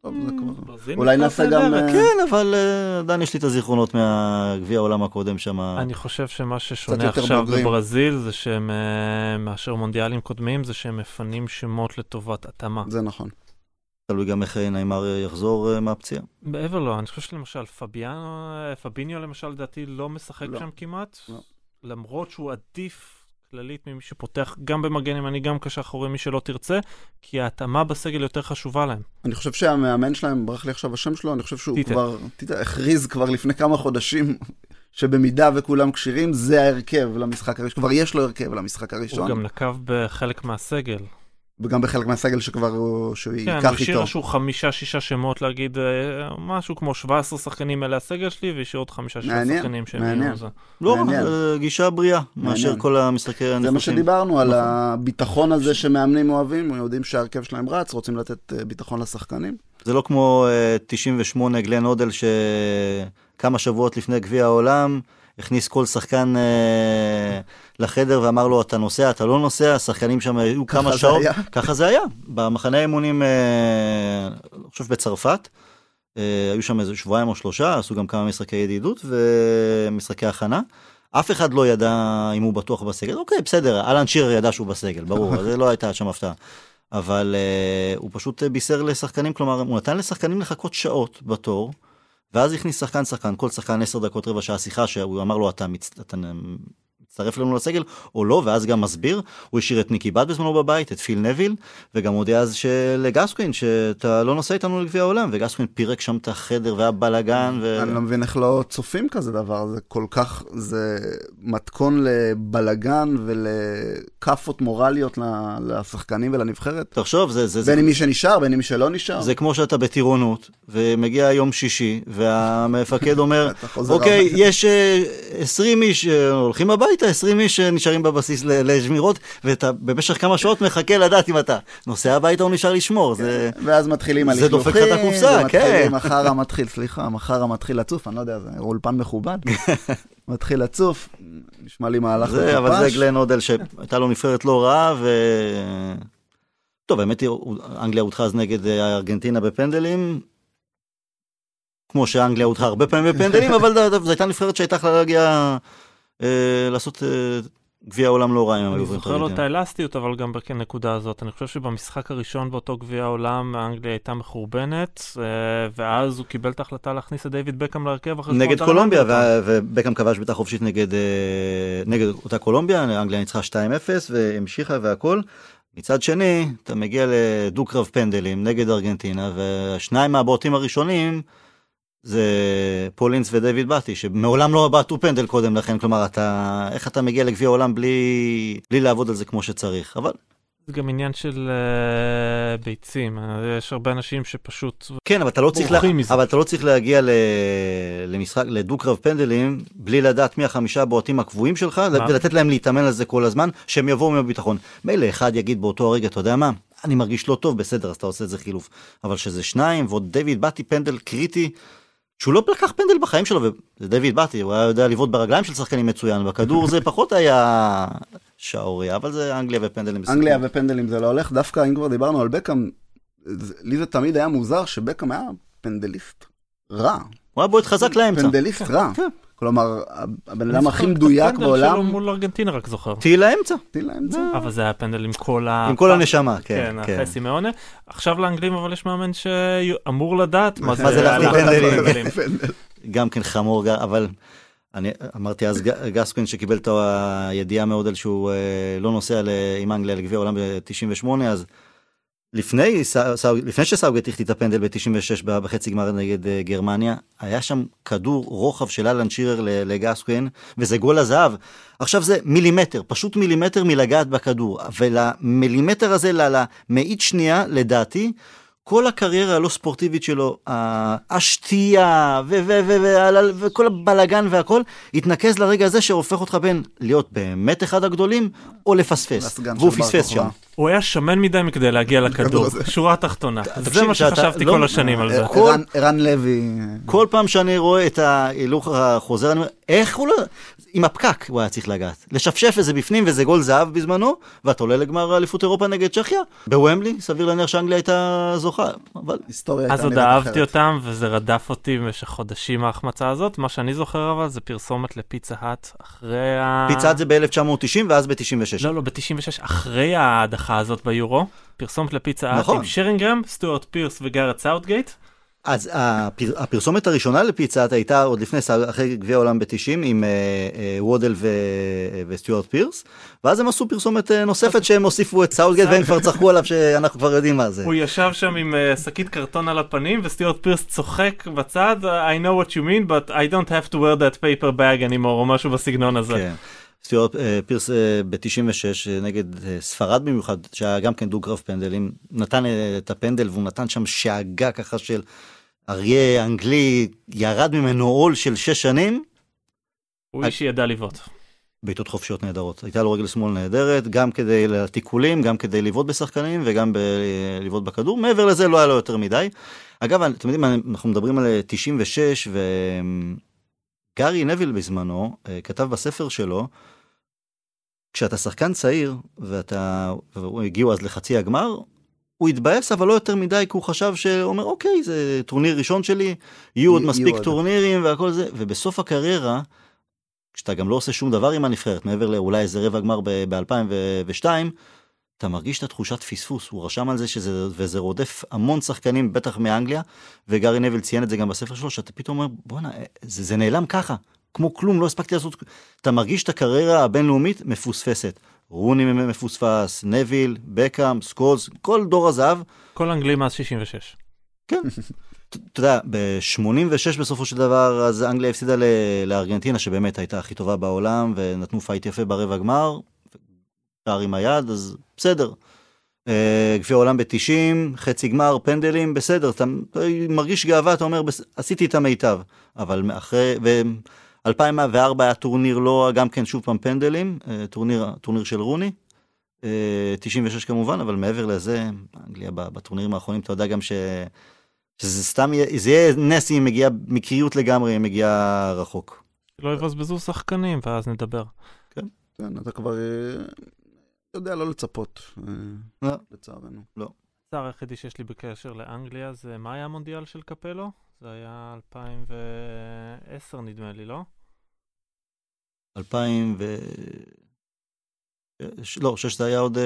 טוב, זה כבר... אולי נעשה גם. אה, כן, אבל אה, עדיין יש לי את הזיכרונות מהגביע העולם הקודם שם. אני חושב שמה ששונה עכשיו. בברזיל זה שהם, אה, מאשר מונדיאלים קודמים, זה שהם מפנים שמות לטובת התאמה. זה נכון. תלוי גם איך נעימר יחזור מהפציעה. מעבר לו, אני חושב שלמשל פביאנו, פביניו למשל לדעתי לא משחק לא. שם כמעט, לא. למרות שהוא עדיף כללית ממי שפותח גם במגן ימני, גם קשר אחורי, מי שלא תרצה, כי ההתאמה בסגל יותר חשובה להם. אני חושב שהמאמן שלהם, ברח לי עכשיו השם שלו, אני חושב שהוא טיטה. כבר, טיטה הכריז כבר לפני כמה חודשים, שבמידה וכולם כשירים, זה ההרכב למשחק הראשון. כבר יש לו הרכב למשחק הוא הראשון, גם נקב בחלק מהסגל. וגם בחלק מהסגל שכבר הוא, שהוא כן, ייקח הוא השאיר איתו. איזשהו חמישה-שישה שמות להגיד אה, משהו כמו 17 שחקנים אלה הסגל שלי, והשאיר עוד חמישה-שישה שחקנים שהם. יהיו זה. לא. אה, גישה בריאה, מאשר. כל המשחקי זה מה הנפשים. שדיברנו, על נכון. הביטחון הזה שמאמנים אוהבים, יודעים שההרכב שלהם רץ, רוצים לתת אה, ביטחון לשחקנים. זה לא כמו אה, 98 גלן הודל שכמה שבועות לפני גביע העולם הכניס כל שחקן אה, לחדר ואמר לו אתה נוסע אתה לא נוסע השחקנים שם היו כמה זה שעות היה. ככה זה היה במחנה האימונים אה, אני חושב בצרפת אה, היו שם איזה שבועיים או שלושה עשו גם כמה משחקי ידידות ומשחקי הכנה. אף אחד לא ידע אם הוא בטוח בסגל אוקיי בסדר אלן שירר ידע שהוא בסגל ברור זה לא הייתה שם הפתעה. אבל uh, הוא פשוט בישר לשחקנים, כלומר, הוא נתן לשחקנים לחכות שעות בתור, ואז הכניס שחקן שחקן, כל שחקן 10 דקות רבע שעה שיחה, שהוא אמר לו, אתה, מצ... אתה מצטרף אלינו לסגל או לא, ואז גם מסביר, הוא השאיר את ניקי בת בזמנו בבית, את פיל נביל, וגם הודיע אז לגסקווין שאתה לא נוסע איתנו לגביע העולם, וגסקווין פירק שם את החדר והיה בלאגן, ו... אני לא מבין איך לא צופים כזה דבר, זה כל כך, זה מתכון לבלגן ולכאפות מורליות לשחקנים ולנבחרת. תחשוב, זה, זה, זה, בין אם מי שנשאר, בין מי שלא נשאר. זה כמו שאתה בטירונות, ומגיע יום שישי, והמפקד אומר, אוקיי. יש אה, 20 איש אה, הולכים הביתה, 20 איש אה, נשארים בבסיס לשמירות, ואתה במשך כמה שעות מחכה לדעת אם אתה נוסע הביתה או נשאר לשמור. זה... ואז מתחילים זה דופק לך את הלכלוכים, הקופסה, כן. מחר המתחיל, סליחה, מחר המתחיל לצוף, אני לא יודע, זה אולפן מכובד. מתחיל לצוף, נשמע לי מהלך זה, אבל זה מטופש. גלן הודל שהייתה לו נבחרת לא רעה, ו... טוב, האמת היא, אנגליה הודחה נגד אה, ארגנטינה בפנדלים, כמו שאנגליה הודחה הרבה פעמים בפנדלים, אבל זו הייתה נבחרת שהייתה יכולה להגיע, לעשות אה, גביע העולם לא רע אם הם היו אני עוברים את זוכר לו את. האלסטיות, אבל גם בנקודה הזאת. אני חושב שבמשחק הראשון באותו גביע העולם, אנגליה הייתה מחורבנת, אה, ואז הוא קיבל את ההחלטה להכניס את דיוויד בקאם להרכב אחרי נגד קולומביה, ובקאם כבש בעיטה חופשית נגד, אה, נגד אותה קולומביה, אנגליה ניצחה 2-0 והמשיכה והכל. מצד שני, אתה מגיע לדו-קרב פנדלים נגד ארגנטינה, והשניים מהבועטים הראשונים זה פולינס ודייוויד באטי, שמעולם לא בעטו פנדל קודם לכן, כלומר, אתה, איך אתה מגיע לגביע העולם בלי, בלי לעבוד על זה כמו שצריך, אבל זה גם עניין של אה, ביצים. אה, יש הרבה אנשים שפשוט... כן, אבל אתה לא צריך, לה... אבל אתה לא צריך להגיע ל... למשחק, לדו-קרב פנדלים, בלי לדעת מי החמישה הבועטים הקבועים שלך, מה? ולתת להם להתאמן על זה כל הזמן, שהם יבואו עם הביטחון. מילא אחד יגיד באותו הרגע, אתה יודע מה, אני מרגיש לא טוב, בסדר, אז אתה עושה את זה חילוף. אבל שזה שניים, ועוד דיוויד באטי פנדל קריטי, שהוא לא לקח פנדל בחיים שלו, וזה דיוויד באטי, הוא היה יודע לבעוט ברגליים של שחקנים מצוין, בכדור זה פחות היה שערוריה, אבל זה אנגליה ופנדלים. אנגליה ופנדלים זה לא הולך, דווקא אם כבר דיברנו על בקאם, לי זה תמיד היה מוזר שבקאם היה פנדליסט רע. הוא היה בועט חזק לאמצע. פנדליסט רע. כן. כלומר, הבן אדם הכי מדויק הפנדל שלו בעולם, מול ארגנטינה רק זוכר. טיל לאמצע. טיל לאמצע. אבל זה היה פנדל עם כל ה... עם כל הנשמה, כן, כן, כן. החצי מעונה. עכשיו לאנגלים אבל יש מאמן שאמור לדעת מה זה מה זה להחליט פנדלים. גם כן חמור, אבל אני אמרתי אז ג- גסקווין שקיבל את הידיעה מאוד על שהוא אה, לא נוסע עם אנגליה לגביע העולם ב-98, אז לפני, לפני שסאוגט החטיא את הפנדל ב-96 בחצי גמר נגד אה, גרמניה, היה שם כדור רוחב של אלן שירר ל- לגסקווין, וזה גול הזהב. עכשיו זה מילימטר, פשוט מילימטר מלגעת בכדור, ולמילימטר הזה, למאית שנייה, לדעתי, כל הקריירה הלא ספורטיבית שלו, השתייה ו- ו- ו- ו- וכל הבלגן והכל, התנקז לרגע הזה שהופך אותך בין להיות באמת אחד הגדולים, או לפספס. והוא פספס. שם. הוא היה שמן מדי מכדי להגיע לכדור. שורה תחתונה. זה מה שחשבתי לא- כל השנים על זה. ערן- ערן לוי, כל פעם שאני רואה את ההילוך החוזר, אני אומר, איך הוא לא... עם הפקק הוא היה צריך לגעת. לשפשף איזה בפנים וזה גול זהב בזמנו, ואתה עולה לגמר אליפות אירופה נגד צ'כיה, בוומבלי, סביר להניח שאנגליה הייתה זוכה, אבל... היסטוריה אז הייתה עוד נראית אהבתי אחרת. אותם, וזה רדף אותי במשך חודשים ההחמצה הזאת. מה שאני זוכר אבל זה פרסומת לפיצה האט אחרי ה... פיצה את זה ב-1990 ואז ב-96. לא, לא, ב-96, אחרי ההדחה הזאת ביורו, פרסומת לפיצה האט נכון. עם שרינגהאם, סטוארט פירס וגארת' סאוטגייט. אז הפר, הפרסומת הראשונה לפיצה האט הייתה עוד לפני, אחרי גביע העולם ב-90 עם אה, אה, וודל ו, אה, וסטיוארט פירס, ואז הם עשו פרסומת אה, נוספת שהם הוסיפו את סאוטגייט והם כבר צחקו עליו שאנחנו כבר יודעים מה זה. הוא ישב שם עם אה, שקית קרטון על הפנים, וסטיוארט פירס צוחק בצד, I know what you mean, but I don't have to wear that paper bag anymore, או משהו בסגנון הזה. כן. סטיוארט אה, פירס ב-96 נגד אה, ספרד במיוחד, שהיה גם כן דו-קרב פנדלים, נתן אה, את הפנדל והוא נתן שם שאגה ככה של אריה אנגלי, ירד ממנו עול של שש שנים, הוא איש שידע לבעוט. בעיטות חופשיות נהדרות. הייתה לו רגל שמאל נהדרת, גם כדי לתיקולים, גם כדי לבעוט בשחקנים וגם לבעוט בכדור. מעבר לזה לא היה לו יותר מדי. אגב, אתם יודעים, אנחנו מדברים על 96, וגארי נביל בזמנו אה, כתב בספר שלו, כשאתה שחקן צעיר, ואתה, והגיעו אז לחצי הגמר, הוא התבאס אבל לא יותר מדי כי הוא חשב שאומר אוקיי זה טורניר ראשון שלי יהיו עוד יהיו מספיק עוד. טורנירים והכל זה ובסוף הקריירה כשאתה גם לא עושה שום דבר עם הנבחרת, מעבר לאולי איזה רבע גמר ב-2002, אתה מרגיש את התחושת פספוס. הוא רשם על זה שזה, וזה רודף המון שחקנים, בטח מאנגליה, וגארי נבל ציין את זה גם בספר שלו, שאתה פתאום אומר, בואנה, זה, זה נעלם ככה, כמו כלום, לא הספקתי לעשות... כלום." אתה מרגיש את הקריירה הבינלאומית מפוספסת. רוני מפוספס, נביל, בקאם, סקולס, כל דור הזהב, כל אנגלי מאז 66. כן. אתה יודע, ב-86 בסופו של דבר, אז אנגליה הפסידה לארגנטינה, שבאמת הייתה הכי טובה בעולם, ונתנו פייט יפה ברבע גמר, שער עם היד, אז בסדר. אה, גביע העולם ב-90, חצי גמר, פנדלים, בסדר, אתה מרגיש גאווה, אתה אומר, "בס- עשיתי את המיטב. אבל אחרי, ו-2004 היה טורניר לא, גם כן שוב פעם פנדלים, אה, טורניר, טורניר של רוני. אה, 96 כמובן, אבל מעבר לזה, אנגליה בטורנירים האחרונים, אתה יודע גם ש... שזה סתם יהיה, זה יהיה נס אם היא מגיעה, מקריות לגמרי, היא מגיעה רחוק. לא יבזבזו שחקנים, ואז נדבר. כן, אתה כבר אה, יודע לא לצפות, אה, לא. לצערנו. הצער היחידי שיש לי בקשר לאנגליה זה מה היה המונדיאל של קפלו? זה היה 2010 נדמה לי, לא? 2000 ו... לא, שש זה היה עוד אה,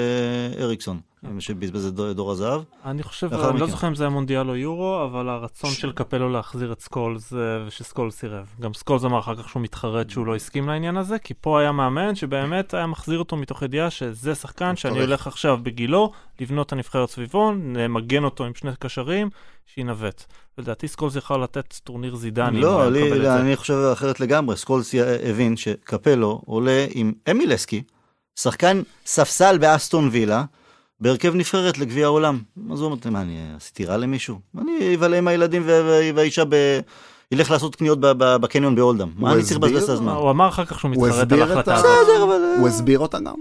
אריקסון, שבזבז את דור- הזהב. אני חושב, אני לא. זוכר אם זה היה מונדיאל או יורו, אבל הרצון של קפלו להחזיר את סקולס אה, ושסקולס סירב. גם סקולס אמר אחר כך שהוא מתחרט שהוא לא הסכים לעניין הזה, כי פה היה מאמן שבאמת היה מחזיר אותו מתוך ידיעה שזה שחקן שאני. הולך עכשיו בגילו, לבנות את הנבחרת סביבו, למגן אותו עם שני קשרים, שינווט. לדעתי סקולס יכל לתת טורניר זידני. לא, לי. אני חושב אחרת לגמרי. סקולס הבין שקפלו עולה עם אמיל הסקי, שחקן ספסל באסטון וילה, בהרכב נבחרת לגביע העולם. אז הוא אומר, מה, אני עשיתי רע למישהו? אני אבלה עם הילדים והאישה ב... ילך לעשות קניות בקניון באולדהם. מה אני צריך לבזבז את? הזמן? הוא אמר אחר כך שהוא הוא מתחרט על ההחלטה הזאת. בסדר, אבל... הוא הסביר אותה גם?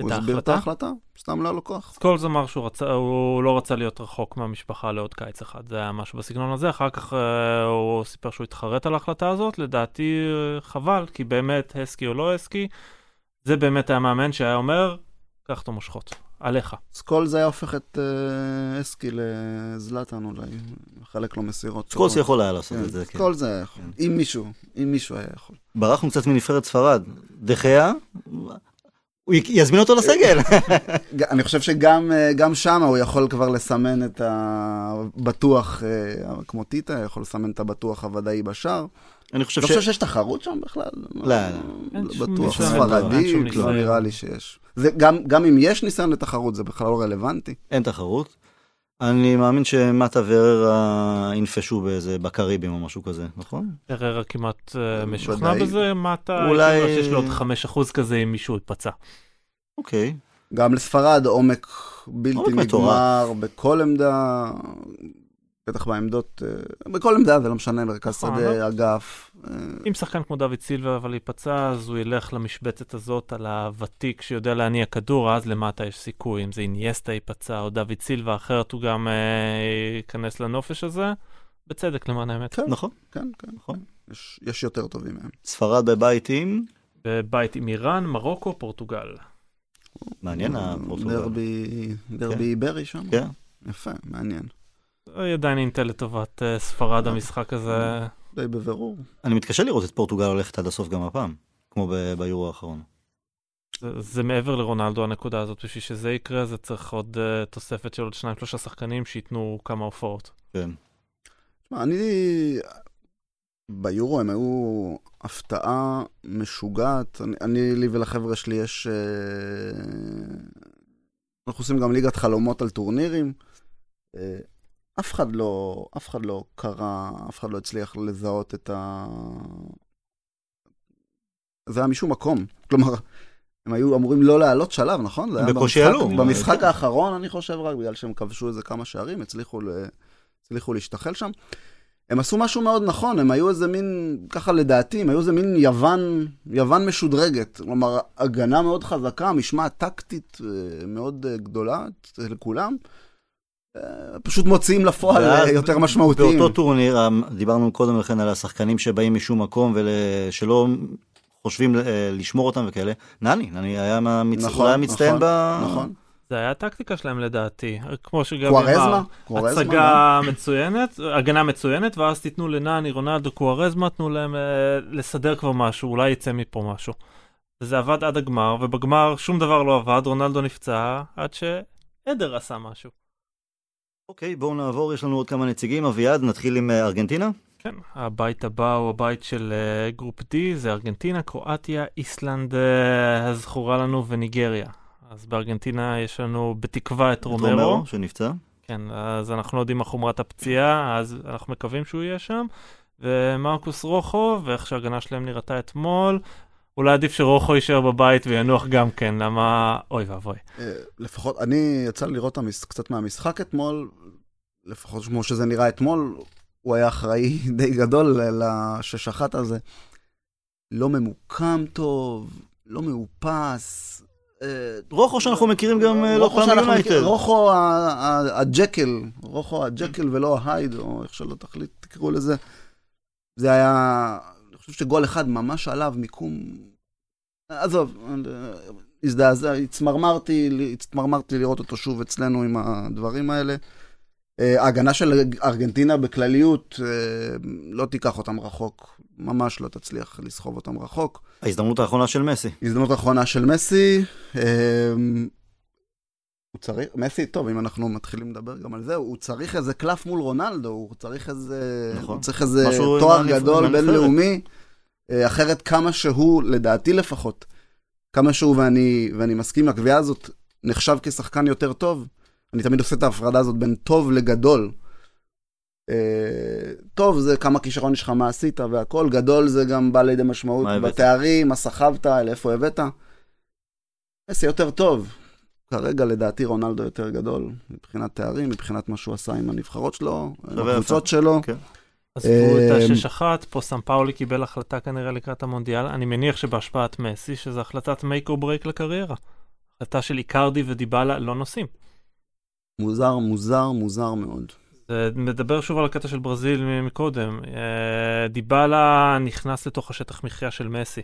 הוא הסביר את ההחלטה? סתם לא היה לו כוח. סקולס אמר שהוא לא רצה להיות רחוק מהמשפחה לעוד קיץ אחד, זה היה משהו בסגנון הזה, אחר כך אה, הוא סיפר שהוא התחרט על ההחלטה הזאת, לדעתי אה, חבל, כי באמת, הסקי או לא הסקי, זה באמת היה מאמן שהיה אומר, קח את המושכות, עליך. סקולס היה הופך את אה, הסקי לזלאטן אולי, מחלק לו מסירות. סקולס. יכול היה לעשות כן, את זה, כן. סקולס היה יכול. אם מישהו, אם מישהו היה יכול. ברחנו קצת מנבחרת ספרד. דה חאה, הוא יזמין אותו לסגל. אני חושב שגם אה, גם שם הוא יכול כבר לסמן את הבטוח, אה, כמו טיטה, יכול לסמן את הבטוח הוודאי בשער. אני חושב אתה ש... חושב שיש תחרות שם בכלל? לא, לא. שום בטוח ספרדית, לא. נראה לי שיש. זה גם גם אם יש ניסיון לתחרות, זה בכלל לא רלוונטי. אין תחרות. אני מאמין שמטה וררה ינפשו באיזה בקריבים או משהו כזה, נכון? אררה כמעט אה, משוכנע ודאי. בזה, מה אתה, אולי-. שיש לו עוד 5% כזה אם מישהו ייפצע. אוקיי. גם לספרד עומק בלתי. נגמר בכל עמדה, בטח בעמדות, אה, בכל עמדה, זה לא משנה, מרכז נכון, שדה, אגף. אה, אם שחקן כמו דוד סילבה אבל ייפצע, אז הוא ילך למשבצת הזאת על הוותיק שיודע להניע כדור, אז למטה יש סיכוי. אם זה אינייסטה ייפצע או דוד סילבה, אחרת הוא גם אה, ייכנס לנופש הזה. בצדק למען האמת. כן, נכון. כן, כן. נכון. יש, יש יותר טובים מהם. ספרד בבית עם? בבית עם איראן, מרוקו, פורטוגל. מעניין הפורטוגל. דרבי, דרבי כן. איברי שם? כן. יפה, מעניין. עדיין אינטל לטובת אה, ספרד המשחק הזה. די בבירור. אני מתקשה לראות את פורטוגל הולכת עד הסוף גם הפעם, כמו ביורו האחרון. זה, זה מעבר לרונלדו הנקודה הזאת, בשביל שזה יקרה זה צריך עוד uh, תוספת של עוד שניים שלושה שחקנים שייתנו כמה הופעות. כן. תשמע, אני... ביורו הם היו הפתעה משוגעת. אני, אני לי ולחבר'ה שלי יש... אה, אנחנו עושים גם ליגת חלומות על טורנירים. אה, אף אחד לא, אף אחד לא קרא, אף אחד לא הצליח לזהות את ה... זה היה משום מקום. כלומר, הם היו אמורים לא לעלות שלב, נכון? בקושי עלו. במשחק. האחרון, אני חושב, רק בגלל שהם כבשו איזה כמה שערים, הצליחו, ל... הצליחו להשתחל שם. הם עשו משהו מאוד נכון, הם היו איזה מין, ככה לדעתי, הם היו איזה מין יוון, יוון משודרגת. כלומר, הגנה מאוד חזקה, משמעת טקטית אה, מאוד אה, גדולה לכולם. פשוט מוציאים לפועל אה, יותר משמעותיים. באותו טורניר, אה, דיברנו קודם לכן על השחקנים שבאים משום מקום ושלא חושבים אה, לשמור אותם וכאלה. נני, נני היה נכון, מצטיין נכון, ב... נכון. זה היה הטקטיקה שלהם לדעתי, כמו שגם קוארזמה? הצגה מצוינת, הגנה מצוינת, ואז תיתנו לנני, רונלדו, קוארזמה, תנו להם אה, לסדר כבר משהו, אולי יצא מפה משהו. וזה עבד עד הגמר, ובגמר שום דבר לא עבד, רונלדו נפצע, עד שאדר עשה משהו. אוקיי, בואו נעבור, יש לנו עוד כמה נציגים. אביעד, נתחיל עם אה, ארגנטינה. כן, הבית הבא הוא הבית של אה, group D, זה ארגנטינה, קרואטיה, איסלנד אה, הזכורה לנו וניגריה. אז בארגנטינה יש לנו בתקווה את רומרו. שנפצע. כן, אז אנחנו לא יודעים מה חומרת הפציעה, אז אנחנו מקווים שהוא יהיה שם. ומרקוס רוחו, ואיך שההגנה שלהם נראתה אתמול, אולי עדיף שרוחו יישאר בבית וינוח גם כן, למה... אוי ואבוי. אה, לפחות, אני יצא לי לראות המש... קצת מהמשחק אתמול, לפחות כמו שזה נראה אתמול, הוא היה אחראי די גדול לשש אחת הזה. לא ממוקם טוב, לא מאופס. אה, רוחו שאנחנו מכירים גם אה, לא רוחו פעם. מכירים- רוחו הג'קל, רוחו הג'קל ולא ההייד, או איך שלא תחליט, תקראו לזה. זה היה, חושב שגול אחד ממש עליו, מיקום... עזוב, אה, הזדעזע, הצמרמרתי, הצמרמרתי לראות אותו שוב אצלנו עם הדברים האלה. אה, ההגנה של ארגנטינה בכלליות אה, לא תיקח אותם רחוק, ממש לא תצליח לסחוב אותם רחוק. ההזדמנות האחרונה של מסי. הזדמנות אחרונה של מסי. הוא צריך, מסי, טוב, אם אנחנו מתחילים לדבר גם על זה, הוא צריך איזה קלף מול רונלדו, הוא צריך איזה, נכון. הוא צריך איזה תואר גדול. בינלאומי, אה, אחרת כמה שהוא, לדעתי לפחות, כמה שהוא, ואני, ואני מסכים לקביעה הזאת, נחשב כשחקן יותר טוב, אני תמיד עושה את ההפרדה הזאת בין טוב לגדול. אה, טוב זה כמה כישרון יש לך, מה עשית והכל, גדול זה גם בא לידי משמעות? בתארים, מה סחבת, לאיפה הבאת. מסי יותר טוב. כרגע לדעתי רונלדו יותר גדול, מבחינת תארים, מבחינת מה שהוא עשה עם הנבחרות שלו, עם הקבוצות שלו. כן. עזבו את אמ, השש אחת, פה סן פאולי קיבל החלטה כנראה לקראת המונדיאל, אני מניח שבהשפעת מסי, שזו החלטת make or break לקריירה. החלטה של איקרדי ודיבלה לא נוסעים. מוזר, מוזר, מוזר מאוד. זה מדבר שוב על הקטע של ברזיל מקודם. אה, דיבלה נכנס לתוך השטח מחיה של מסי.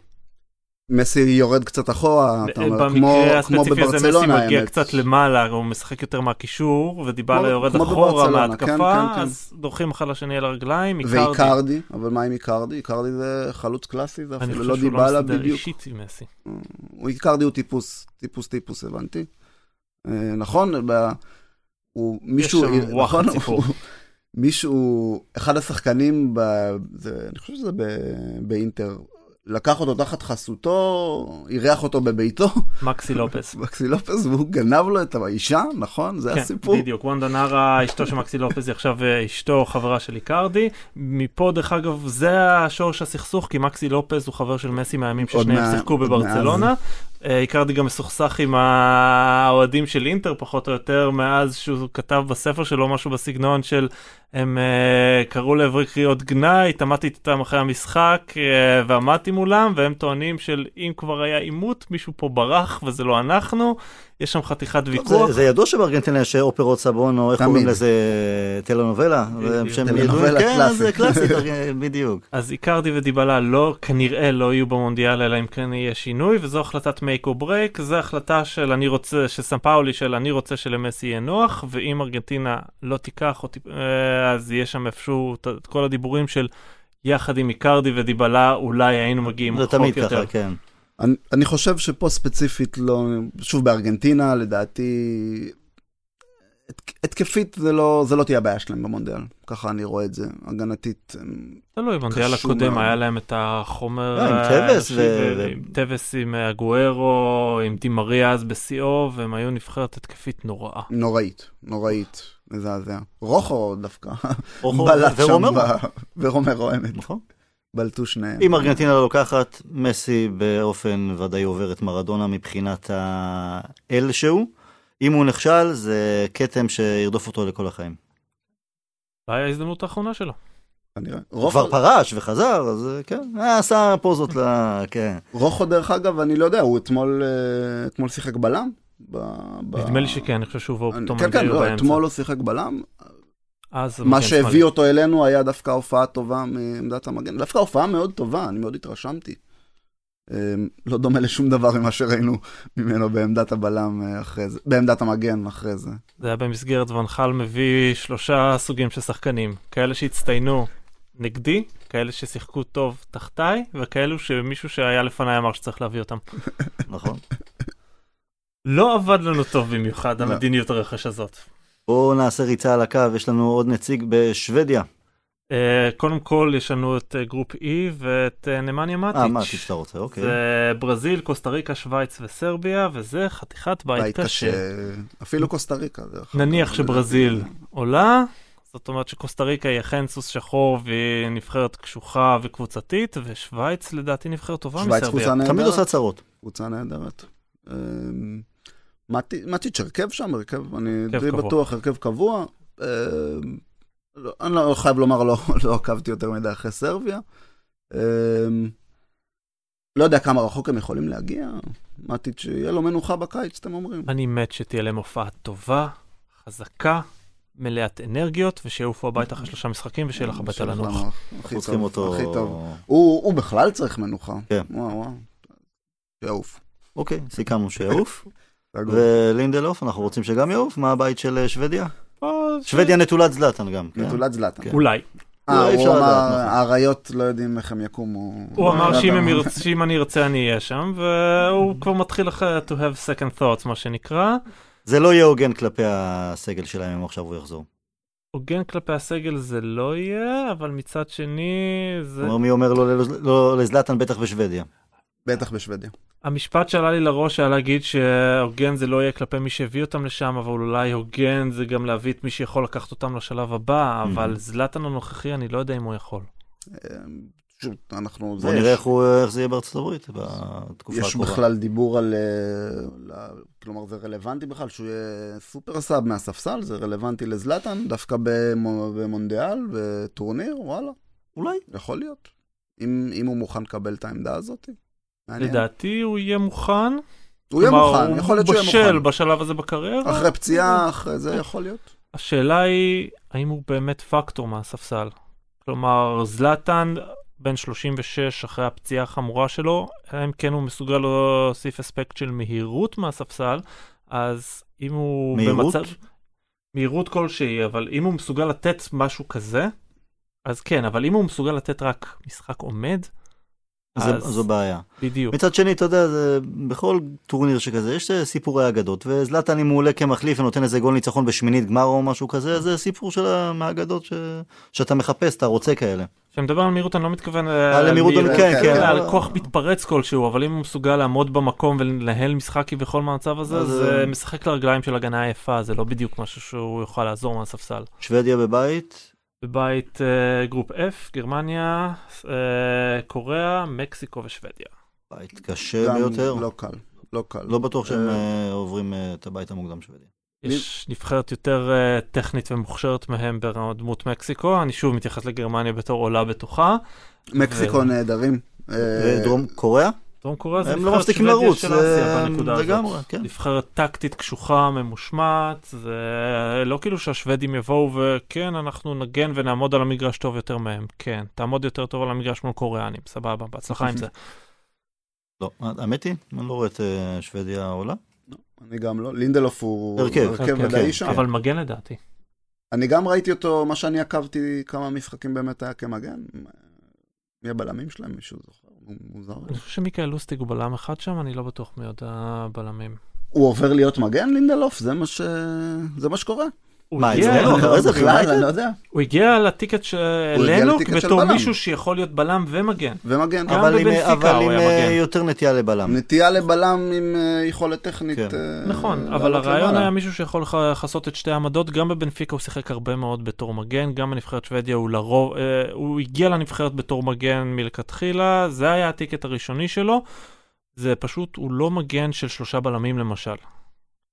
מסי יורד קצת אחורה, אתה אומר, כמו, במקרה כמו הספציפי הזה מסי בברצלונה, מגיע. קצת למעלה, הוא משחק יותר מהקישור, ודיבלה יורד אחורה בברצלונה, מההתקפה, כן, כן, כן. אז דורכים אחד לשני על הרגליים, איקרדי. ואיקרדי, אבל מה עם איקרדי? איקרדי זה חלוץ קלאסי, זה אני אפילו חושב לא שהוא לא דיבלה מסתדר בדיוק. אישית עם מסי. איקרדי הוא טיפוס, טיפוס טיפוס, הבנתי. אה, נכון, ב... הוא מישהו, שם וואחד נכון, סיפור. הוא- מישהו, אחד השחקנים, ב... זה, אני חושב שזה ב... באינטר, לקח אותו תחת חסותו, אירח אותו בביתו, מקסי לופס. מקסי לופס, והוא גנב לו את האישה, נכון? זה כן, הסיפור. בדיוק, וונדה נארה, אשתו של מקסי לופס, היא עכשיו אה, אשתו, חברה של איקרדי. מפה, דרך אגב, זה השורש הסכסוך, כי מקסי לופס הוא חבר של מסי מהימים ששניהם שיחקו בברצלונה. אה, איקרדי גם מסוכסך עם האוהדים של אינטר, פחות או יותר, מאז שהוא כתב בספר שלו משהו בסגנון של הם אה, קראו לעברי קריאות גנאי, התעמתי איתם אחרי המשחק אה, ועמדתי מולם, והם טוענים של אם כבר היה עימות, מישהו פה ברח וזה לא אנחנו. יש שם חתיכת ויכוח. זה- זה ידוע שבארגנטינה יש אופרות סבון, או איך תמיד. קוראים לזה, טלנובלה? זה. שם טלנובלה ידועים, כן, זה קלאסית. קלאסית, בדיוק. אז איקרדי ודיבלה לא, כנראה לא יהיו במונדיאל, אלא אם כן יהיה שינוי, וזו החלטת make or break, זו החלטה של אני רוצה, של סמפאולי, של אני רוצה שלמסי יהיה נוח, ואם ארגנטינה לא תיקח, אה, אז יהיה שם איפשהו את כל הדיבורים של יחד עם איקרדי ודיבלה, אולי היינו מגיעים זה רחוק תמיד יותר. ככה, כן. אני, אני חושב שפה ספציפית לא, שוב בארגנטינה לדעתי, הת- התקפית זה לא, זה לא תהיה הבעיה שלהם במונדיאל, ככה אני רואה את זה, הגנתית. תלוי, במונדיאל קשור הקודם מאוד. היה להם את החומר... אה, עם אה, טווס האנושי, ו- עם טווס עם אה, אגוארו, עם דימריה אז בשיאו, והם היו נבחרת התקפית נוראה. נוראית, נוראית, מזעזע. רוחו דווקא, רוחו בלט שם, ורומרו. האמת, נכון. בלטו שניהם. אם ארגנטינה לא לוקחת, מסי באופן ודאי עובר את מרדונה מבחינת האל שהוא. אם הוא נכשל, זה כתם שירדוף אותו לכל החיים. אולי ההזדמנות האחרונה שלו. הוא כבר פרש וחזר, אז כן, אה, עשה פוזות ל... כן. רוחו דרך אגב, אני לא יודע, הוא אתמול, אה, שיחק בלם? נדמה לי שכן, אני חושב שהוא פתאום כן, כן, לא. אתמול הוא שיחק בלם. אז מה שהביא שמאלי. אותו אלינו היה דווקא הופעה טובה מעמדת המגן. דווקא הופעה מאוד טובה, אני מאוד התרשמתי. אמ, לא דומה לשום דבר ממה שראינו ממנו בעמדת הבלם אה, אחרי זה, בעמדת המגן אחרי זה. זה היה במסגרת ונחל מביא שלושה סוגים של שחקנים. כאלה שהצטיינו נגדי, כאלה ששיחקו טוב תחתיי, וכאלו שמישהו שהיה לפניי אמר שצריך להביא אותם. נכון. לא עבד לנו טוב במיוחד, לא. המדיניות הרכש הזאת. בואו נעשה ריצה על הקו, יש לנו עוד נציג בשוודיה. Uh, קודם כל יש לנו את אה, group E ואת אה, נמניה אה, מטיץ'. מה שאתה רוצה, אוקיי. זה ברזיל, קוסטה ריקה, שווייץ וסרביה, וזה חתיכת בית, בית קשה. קשה. אפילו קוסטה ריקה. נניח שברזיל עולה, זאת אומרת שקוסטה ריקה היא אכן סוס שחור והיא נבחרת קשוחה וקבוצתית, ושווייץ לדעתי נבחרת טובה שווייץ מסרביה. קבוצה תמיד עושה נהדרת. צרות. קבוצה נהדרת. מתי- מטיץ' הרכב שם, הרכב, אני די. בטוח, הרכב קבוע. אמ, לא- אני לא חייב לומר, לא לא עקבתי יותר מדי אחרי סרביה. אמ, לא יודע כמה רחוק הם יכולים להגיע. מטיץ', יהיה לו מנוחה בקיץ, אתם אומרים. אני מת שתהיה להם הופעה טובה, חזקה, מלאת אנרגיות, ושיעופו הביתה אחרי שלושה משחקים ושיהיה לך בית על הנוח. הכי אנחנו צריכים אותו... הכי טוב. הוא בכלל צריך מנוחה. כן. וואו, וואו. יעוף. אוקיי, סיכמנו שיעוף. ולינדלוף, אנחנו רוצים שגם יעוף? מה הבית של אה, שוודיה? ש- שוודיה נטולת זלאטן גם. כן? נטולת זלאטן. כן. אולי. אה, אי הוא אמר, נכון. האריות לא יודעים איך הם יקומו. הוא אמר לא שאם אני ארצה אני אהיה שם, והוא כבר מתחיל אחרי to have second thoughts, מה שנקרא. זה לא יהיה הוגן כלפי הסגל שלהם אם עכשיו הוא יחזור. הוגן כלפי הסגל זה לא יהיה, אבל מצד שני, זה... מי אומר לא לא לזלאטן בטח בשוודיה. בטח בשוודיה. המשפט שעלה לי לראש היה להגיד שהוגן זה לא יהיה כלפי מי שהביא אותם לשם, אבל אולי הוגן זה גם להביא את מי שיכול לקחת אותם לשלב הבא, אבל זלאטן הנוכחי אני לא יודע אם הוא יכול. פשוט, אנחנו... בוא זה, נראה יש- איך הוא- איך זה יהיה בארצות הברית בתקופה יש הקרובה. בכלל דיבור על... אה, כלומר, זה רלוונטי בכלל שהוא יהיה סופר סאב מהספסל, זה רלוונטי לזלאטן, דווקא במו- במונדיאל, בטורניר, וואלה, אולי. יכול להיות. אם, אם הוא מוכן לקבל את העמדה הזאת. מעניין. לדעתי הוא יהיה מוכן. הוא יהיה מוכן, יכול להיות שהוא בשל יהיה מוכן. בשלב הזה בקריירה. אחרי פציעה, אחרי זה יכול להיות. השאלה היא, האם הוא באמת פקטור מהספסל? כלומר, זלאטן בן 36 אחרי הפציעה החמורה שלו, אלא אם כן הוא מסוגל להוסיף אספקט של מהירות מהספסל, אז אם הוא מהירות? במצב... מהירות כלשהי, אבל אם הוא מסוגל לתת משהו כזה, אז כן, אבל אם הוא מסוגל לתת רק משחק עומד, זה- אז זו בעיה. בדיוק. מצד שני, אתה יודע, זה, בכל טורניר שכזה, יש סיפורי אגדות, וזלאטן אם הוא עולה כמחליף ונותן איזה גול ניצחון בשמינית גמר או משהו כזה, זה סיפור של ה- מהאגדות ש... שאתה מחפש, אתה רוצה כאלה. כשאני מדבר על מהירות אני לא מתכוון אה, על מהירות, כן, כן, כן. על כוח מתפרץ כלשהו, אבל אם הוא מסוגל לעמוד במקום ולנהל משחק כביכול מהמצב הזה, אז, זה אה, משחק לרגליים של הגנה יפה, זה לא בדיוק משהו שהוא יוכל לעזור מהספסל. שוודיה בבית, בבית אה, group F, גרמניה, אה, קוריאה, מקסיקו ושוודיה. בית קשה ביותר. לא קל, לא קל. לא בטוח שהם אה, עוברים את הבית המוקדם שוודיה. יש נבחרת יותר טכנית ומוכשרת מהם בדמות מקסיקו, אני שוב מתייחס לגרמניה בתור עולה בטוחה. מקסיקו נהדרים. ודרום קוריאה? דרום קוריאה זה הם לא נבחרת מפסיקים שוודיה של זה- אסיה בנקודה הזאת. כן. נבחרת טקטית קשוחה, ממושמעת, זה לא כאילו שהשוודים יבואו וכן, אנחנו נגן ונעמוד על המגרש טוב יותר מהם. כן, תעמוד יותר טוב על המגרש מול קוריאנים, סבבה, בהצלחה עם זה. לא, האמת היא, אני לא רואה את אה, שוודיה עולה. אני גם לא. לינדלוף הוא הרכב, הרכב כן, ודאי כן. שם. אבל מגן לדעתי. אני גם ראיתי אותו, מה שאני עקבתי, כמה משחקים באמת היה כמגן. מי הבלמים שלהם? מישהו זוכר? מוזר. אני חושב שמיקאל לוסטיג הוא בלם אחד שם, אני לא בטוח מי עוד הבלמים. הוא עובר להיות מגן, לינדלוף? זה מה ש... זה מה שקורה. הוא מה, הגיע- אצלנו? אחרי זה בכלל? אני לא יודע. הוא הגיע לטיקט הגיע שאלינו לטיקט של בתור. מישהו שיכול להיות בלם ומגן. ומגן. אבל עם- אה. יותר נטייה לבלם. נטייה לבלם עם אה, יכולת טכנית. כן. אה, נכון, אבל הרעיון. היה מישהו שיכול לכ- לכסות את שתי העמדות, גם בבנפיקה הוא שיחק הרבה מאוד בתור מגן, גם בנבחרת שוודיה הוא לרוב, הוא הגיע לנבחרת בתור מגן מלכתחילה, זה היה הטיקט הראשוני שלו, זה פשוט, הוא לא מגן של שלושה בלמים למשל.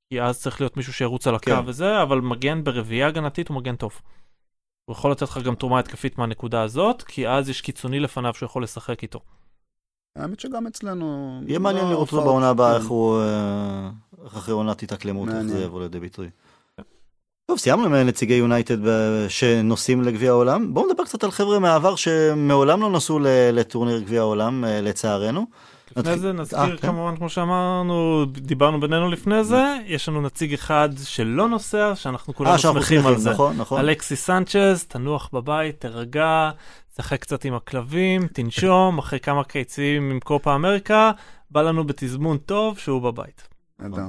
כי אז צריך להיות מישהו שירוץ על הקו כן. וזה, אבל מגן ברביעייה הגנתית הוא מגן טוב. הוא יכול לתת לך גם תרומה התקפית מהנקודה הזאת, כי אז יש קיצוני לפניו שהוא יכול לשחק איתו. האמת שגם אצלנו... יהיה מעניין לא לראות אותו בעונה הבאה, כן. איך הוא... אה, איך אחרי עונת התאקלמות, איך מעניין. זה יבוא לידי ביטוי. טוב, סיימנו עם נציגי יונייטד שנוסעים לגביע העולם. בואו נדבר קצת על חבר'ה מהעבר שמעולם לא נסעו ל- לטורניר גביע העולם, אה, לצערנו. לפני זה אה, נזכיר כן. כמובן, כמו שאמרנו, דיברנו בינינו לפני זה, יש לנו נציג אחד שלא נוסע, שאנחנו כולנו אה, שמחים על זה. נכון, נכון. אלכסי סנצ'ז, תנוח בבית, תירגע, תשחק קצת עם הכלבים, תנשום, אחרי כמה קיצים עם קופה אמריקה, בא לנו בתזמון טוב שהוא בבית. נהדר.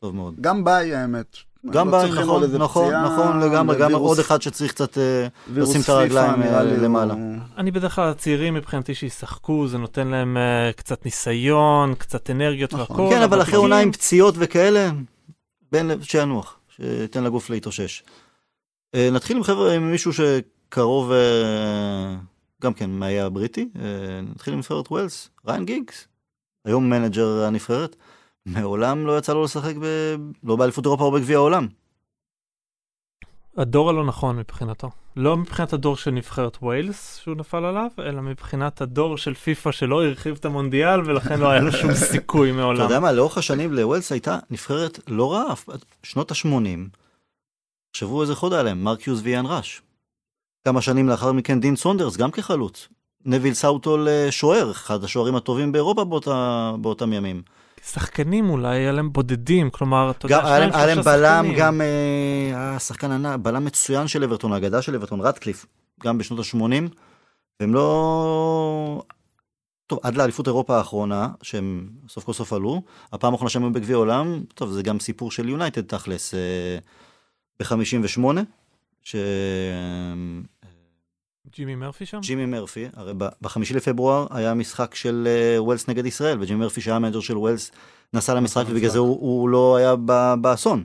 טוב מאוד. גם ביי, האמת. גם לא עוד נכון, נכון, נכון לגמרי, גם עוד אחד שצריך קצת... אה, לשים את הרגליים, אה, למעלה. אני בדרך כלל הצעירים מבחינתי שישחקו, זה נותן להם אה, קצת ניסיון, קצת אנרגיות נכון. והכל. כן, אבל אחרי עונה עם פציעות וכאלה, בין לב- שינוח, שייתן לגוף להתאושש. אה, נתחיל עם חבר'ה, עם מישהו שקרוב, אה, גם כן, מהאי הבריטי, אה, נתחיל עם נבחרת ווילס, ריאן גיגס, היום מנג'ר הנבחרת, מעולם לא יצא לו לשחק ב... לא באליפות אירופה או בגביע העולם. הדור הלא נכון מבחינתו. לא מבחינת הדור של נבחרת ווילס שהוא נפל עליו, אלא מבחינת הדור של פיפא שלא הרחיב את המונדיאל ולכן לא היה לו שום סיכוי אתה מעולם. יודע מה, לאורך השנים לווילס הייתה נבחרת לא רעה, שנות ה-80, תחשבו איזה חוד היה להם, מרק יוז ואיאן ראש. כמה שנים לאחר מכן דין סונדרס, גם כחלוץ. נוויל סאות'הול אה, שוער, אחד השוערים הטובים באירופה באותה, באותם ימים. שחקנים אולי היה להם בודדים, כלומר, אתה יודע, היה להם- שניים, היה להם שלושה בלם, שחקנים. גם אה, השחקן ענק, בלם מצוין של אברטון, האגדה של אברטון, רטקליף, גם בשנות ה-80, והם לא... טוב, עד לאליפות אירופה האחרונה, שהם סוף כל סוף עלו, הפעם האחרונה שהם היו בגביע העולם, טוב, זה גם סיפור של יונייטד תכלס, אה, ב-58, ש... ג'ימי מרפי שם? ג'ימי מרפי, הרי ב- בחמישי לפברואר היה משחק של אה, ווילס נגד ישראל, וג'ימי מרפי שהיה המנג'ר של ווילס נסע למשחק נסע ובגלל. זה הוא, הוא לא היה ב- באסון.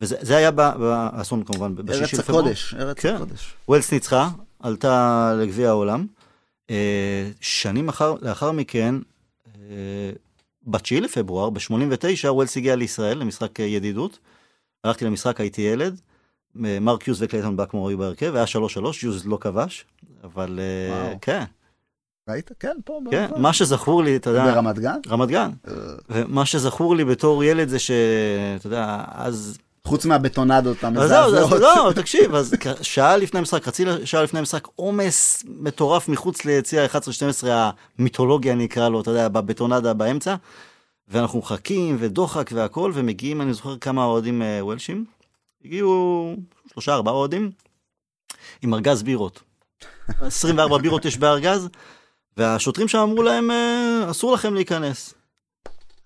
וזה זה היה באסון כמובן, ארץ בשישי לפברואר. הקודש, ארץ כן. הקודש. ווילס ניצחה, עלתה לגביע העולם. אה, שנים אחר, לאחר מכן, אה, ב-9 לפברואר, ב-89, ווילס הגיע לישראל למשחק ידידות. הלכתי למשחק, הייתי ילד. מרק יוז וקלייטון בלקמור היו בהרכב, היה 3-3, יוז לא כבש, אבל אה, וואו. כן, ראית? כן, פה. כן. מה שזכור לי, אתה יודע, ברמת גן? רמת גן, אה, ומה שזכור לי בתור ילד זה שאתה יודע, אז חוץ מהבטונדות אז זהו, אז המזעזעות. לא, תקשיב, אז שעה לפני המשחק, חצי שעה לפני המשחק, עומס מטורף מחוץ ליציע 11-12 המיתולוגיה נקרא לו, אתה יודע, בבטונדה באמצע, ואנחנו מחכים ודוחק והכל, ומגיעים, אני זוכר כמה אוהדים אה, וולשים, הגיעו שלושה ארבעה אוהדים עם ארגז בירות. 24 בירות יש בארגז, והשוטרים שם אמרו להם, אה, אסור לכם להיכנס.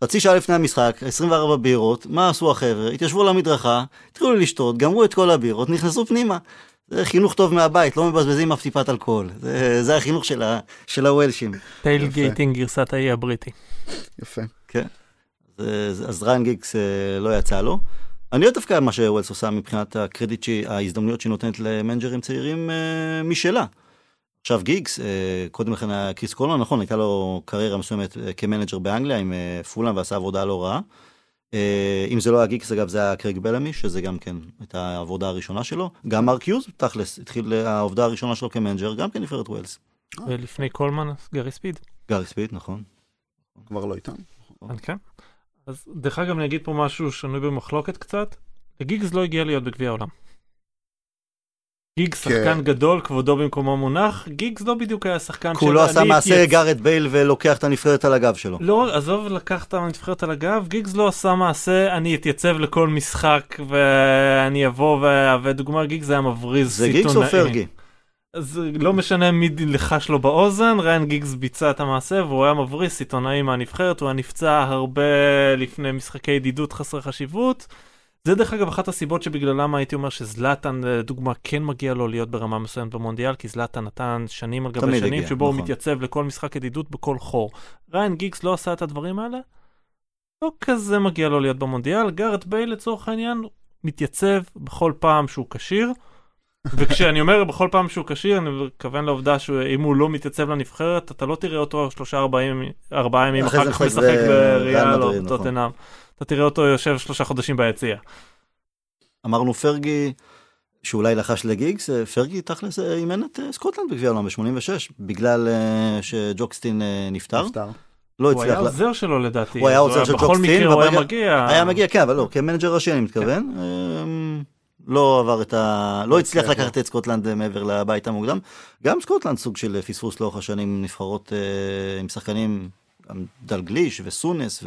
חצי שעה לפני המשחק, 24 בירות, מה עשו החבר'ה? התיישבו על המדרכה, התחילו לשתות, גמרו את כל הבירות, נכנסו פנימה. זה חינוך טוב מהבית, לא מבזבזים אף טיפת אלכוהול. זה, זה החינוך של, ה, של הוולשים. טייל. גייטינג גרסת האי הבריטי. יפה. זה, אז ריין גיגס אה, לא יצא לו. אני אוהב דווקא מה שווילס עושה מבחינת הקרדיט, ההזדמנויות שהיא נותנת למנג'רים צעירים אה, משלה. עכשיו גיגס, אה, קודם לכן היה קריס קולמן, נכון, הייתה לו קריירה מסוימת אה, כמנג'ר באנגליה עם אה, פולאם ועשה עבודה לא רעה. אה, אם זה לא היה גיגס, אגב, זה היה קרייג בלמי, שזה גם כן הייתה העבודה הראשונה שלו. גם מרק יוז, תכלס, התחיל אה, העבודה הראשונה שלו כמנג'ר, גם כן נבחרת ווילס. ולפני קולמן, גרי ספיד. גארי ספיד, נכון. כבר לא איתנו. כן. אז דרך אגב אני אגיד פה משהו שנוי במחלוקת קצת. לגיגס לא הגיע להיות בגביע העולם. גיגס כן. שחקן גדול, כבודו במקומו מונח, גיגס לא בדיוק היה שחקן לא של עשה אני מעשה אתייצ- גארת' בייל ולוקח את הנבחרת על הגב שלו. לא, עזוב לקח את הנבחרת על הגב, גיגס לא עשה מעשה, אני אתייצב לכל משחק ואני אבוא ואהווה דוגמה, גיגס היה מבריז זה סיטונאי. גיגס או פרגי? אז לא משנה מי לחש לו באוזן, ריאן גיגס ביצע את המעשה והוא היה מבריז סיטונאי מהנבחרת, הוא היה נפצע הרבה לפני משחקי ידידות חסרי חשיבות. זה דרך אגב אחת הסיבות שבגללם הייתי אומר שזלאטן לדוגמה כן מגיע לו להיות ברמה מסוימת במונדיאל כי זלאטן נתן שנים על גבי שנים הגיע, שבו הוא נכון. מתייצב לכל משחק ידידות בכל חור. ריין גיגס לא עשה את הדברים האלה? לא כזה מגיע לו להיות במונדיאל, גארט בייל לצורך העניין מתייצב בכל פעם שהוא כשיר. וכשאני אומר בכל פעם שהוא כשיר אני מתכוון לעובדה שאם הוא לא מתייצב לנבחרת אתה לא תראה אותו שלושה ארבעים ארבעה ימים אחר כך משחק בריאל או נכון. טוטנאם. אתה תראה אותו יושב שלושה חודשים ביציע. אמרנו פרגי, שאולי לחש לגיגס, אה, פרגי תכלס אה, אימן את אה, סקוטלנד בגביע העולם ב-86, בגלל שג'וק סטיין נפטר. נפטר. לא הוא היה הצליח, לה- עוזר שלו לדעתי. הוא היה עוזר של בכל ג'וק סטיין, מקרה הוא היה מגיע. היה מגיע, כן, אבל לא, כמנג'ר ראשי אני מתכוון. אה, לא עבר את ה... לא הצליח הצליח, לקחת את סקוטלנד אה, מעבר לבית המוקדם. גם סקוטלנד סוג של פספוס לאורך השנים, נבחרות אה, עם שחקנים, דלגליש וסונס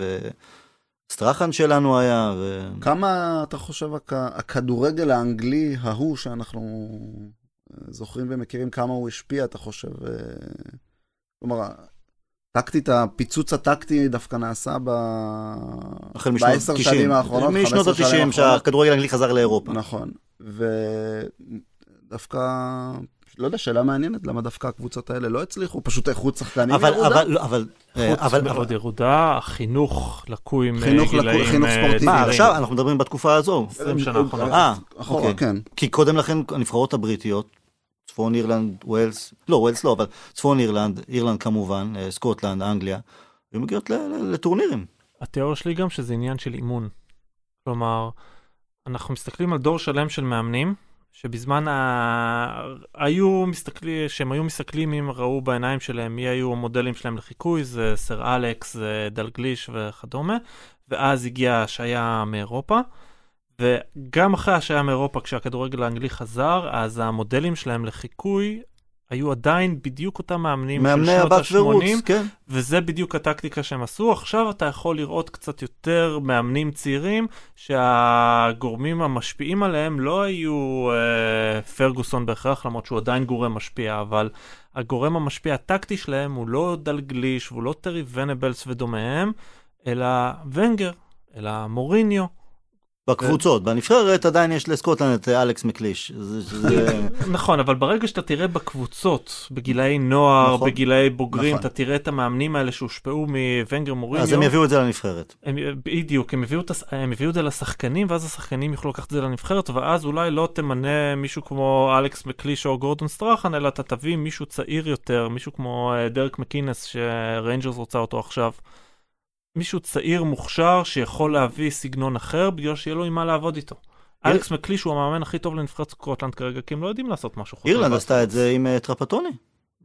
וסטרחן שלנו היה. ו... כמה אתה חושב הכ- הכדורגל האנגלי ההוא שאנחנו אה, זוכרים ומכירים, כמה הוא השפיע, אתה חושב? אה, כלומר, טקטית, הפיצוץ הטקטי דווקא נעשה ב... החל משנות בעשר ה-90. שנים האחרונות, משנות 15 שנים ה-90 האחרונות. שהכדורגל האנגלי חזר לאירופה. נכון. ודווקא, לא יודע, שאלה מעניינת, למה דווקא הקבוצות האלה לא הצליחו? פשוט איכות שחקנים אבל, ירודה? אבל, לא, אבל, אה, חוץ אבל, מאוד ירודה, חינוך לקוי חינוך אה, לקוי- גילאים חינוך אה, ספורטיבי. מה. עכשיו אנחנו מדברים בתקופה הזו. 20 שנה האחרונות. אה, אחורה, אוקיי. כן. כי קודם לכן הנבחרות הבריטיות, צפון אירלנד, ווילס, לא, ווילס לא, אבל צפון אירלנד, אירלנד כמובן, אה, סקוטלנד, אנגליה, היו מגיעות לטורנירים. התיאוריה שלי גם שזה עניין של אימון. כלומר, אנחנו מסתכלים על דור שלם של מאמנים, שבזמן ה... היו מסתכלים, שהם היו מסתכלים אם ראו בעיניים שלהם מי היו המודלים שלהם לחיקוי, זה סר אלכס, זה דלגליש וכדומה, ואז הגיעה השעיה מאירופה. וגם אחרי השעיה מאירופה, כשהכדורגל האנגלי חזר, אז המודלים שלהם לחיקוי היו עדיין בדיוק אותם מאמנים של שנות הבת ורוץ, ה-80, כן. וזה בדיוק הטקטיקה שהם עשו. עכשיו אתה יכול לראות קצת יותר מאמנים צעירים שהגורמים המשפיעים עליהם לא היו אה, פרגוסון בהכרח, למרות שהוא עדיין גורם משפיע, אבל הגורם המשפיע הטקטי שלהם הוא לא דלגליש והוא לא טרי ונבלס ודומיהם, אלא ונגר, אלא מוריניו. בקבוצות, בנבחרת עדיין יש לסקוטלנד את אלכס מקליש. נכון, אבל ברגע שאתה תראה בקבוצות, בגילאי נוער, נכון. בגילאי בוגרים, נכון. אתה תראה את המאמנים האלה שהושפעו מוונגר מוריניו. אז הם יביאו את זה לנבחרת. בדיוק, הם הביאו, את, זה לשחקנים, ואז השחקנים יוכלו לקחת את זה לנבחרת, ואז אולי לא תמנה מישהו כמו אלכס מקליש או גורדון סטרחן, אלא אתה תביא מישהו צעיר יותר, מישהו כמו אה, דרק מקינס, שריינג'רס רוצה אותו עכשיו. מישהו צעיר מוכשר שיכול להביא סגנון אחר, בגלל שיהיה לו עם מה לעבוד איתו. אלכס מקליש הוא המאמן הכי טוב לנבחרת סקוטלנד כרגע, כי הם לא יודעים לעשות משהו חוץ אירלנד. עשתה את זה עם אה, טרפטוני.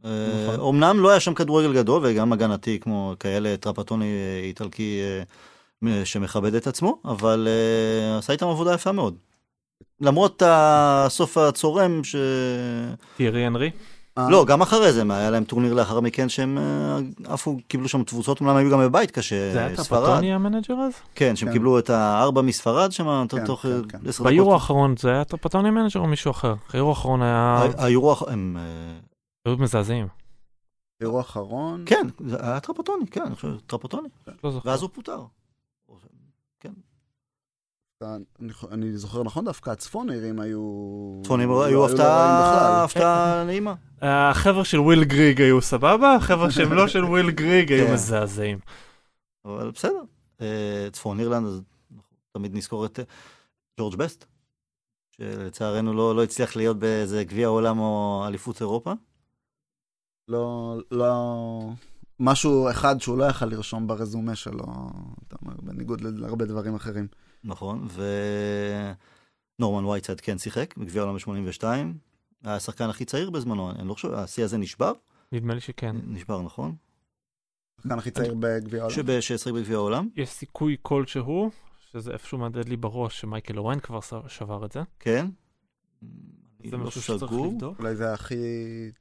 אה, נכון. אמנם לא היה שם כדורגל גדול וגם הגנתי כמו כאלה טרפטוני אה, איטלקי אה, שמכבד את עצמו, אבל אה, עשה איתם עבודה יפה מאוד. למרות הסוף הצורם ש... תיירי אנרי? אה, לא, גם אחרי זה, היה להם טורניר לאחר מכן שהם אה, עפו, קיבלו שם תבוסות, אומנם היו גם בבית קשה, זה היה ספרד. טרפטוני המנג'ר אז? כן, שהם כן. קיבלו את הארבע מספרד שם, כן, תוך כן. עשר ביורו דקות. האחרון זה היה טרפטוני המנג'ר או מישהו אחר? היורו האחרון היה... היורו, הם, אה, היו מזעזעים. אירוע אחרון. כן, זה היה טרפטוני, כן, אני חושב, טרפטוני, לא זוכר. ואז הוא פוטר. אני, זוכר נכון, דווקא הצפון-אירים היו... צפונים לא- היו לא הפתעה, נעימה. החבר'ה של וויל גריג היו סבבה, החבר'ה שהם לא של וויל גריג היו כן. מזעזעים. אבל בסדר. אה, צפון אירלנד, אז תמיד נזכור את אה, ג'ורג' בסט, שלצערנו לא לא הצליח להיות באיזה גביע העולם או אליפות אירופה. לא, לא... משהו אחד שהוא לא יכל לרשום ברזומה שלו, אתה אומר, בניגוד להרבה דברים אחרים. נכון, ונורמן וייטסייד כן שיחק בגביע העולם ב-82. היה השחקן הכי צעיר בזמנו, אני לא חושב, השיא הזה נשבר? נדמה לי שכן. נשבר, נכון? השחקן הכי צעיר בגביע העולם. ששיחק בגביע העולם, יש סיכוי כלשהו, שזה איפשהו מהדהד לי בראש, שמייקל אוון כבר שבר את זה. כן. זה לא משהו שצריך. לבדוק. אולי זה הכי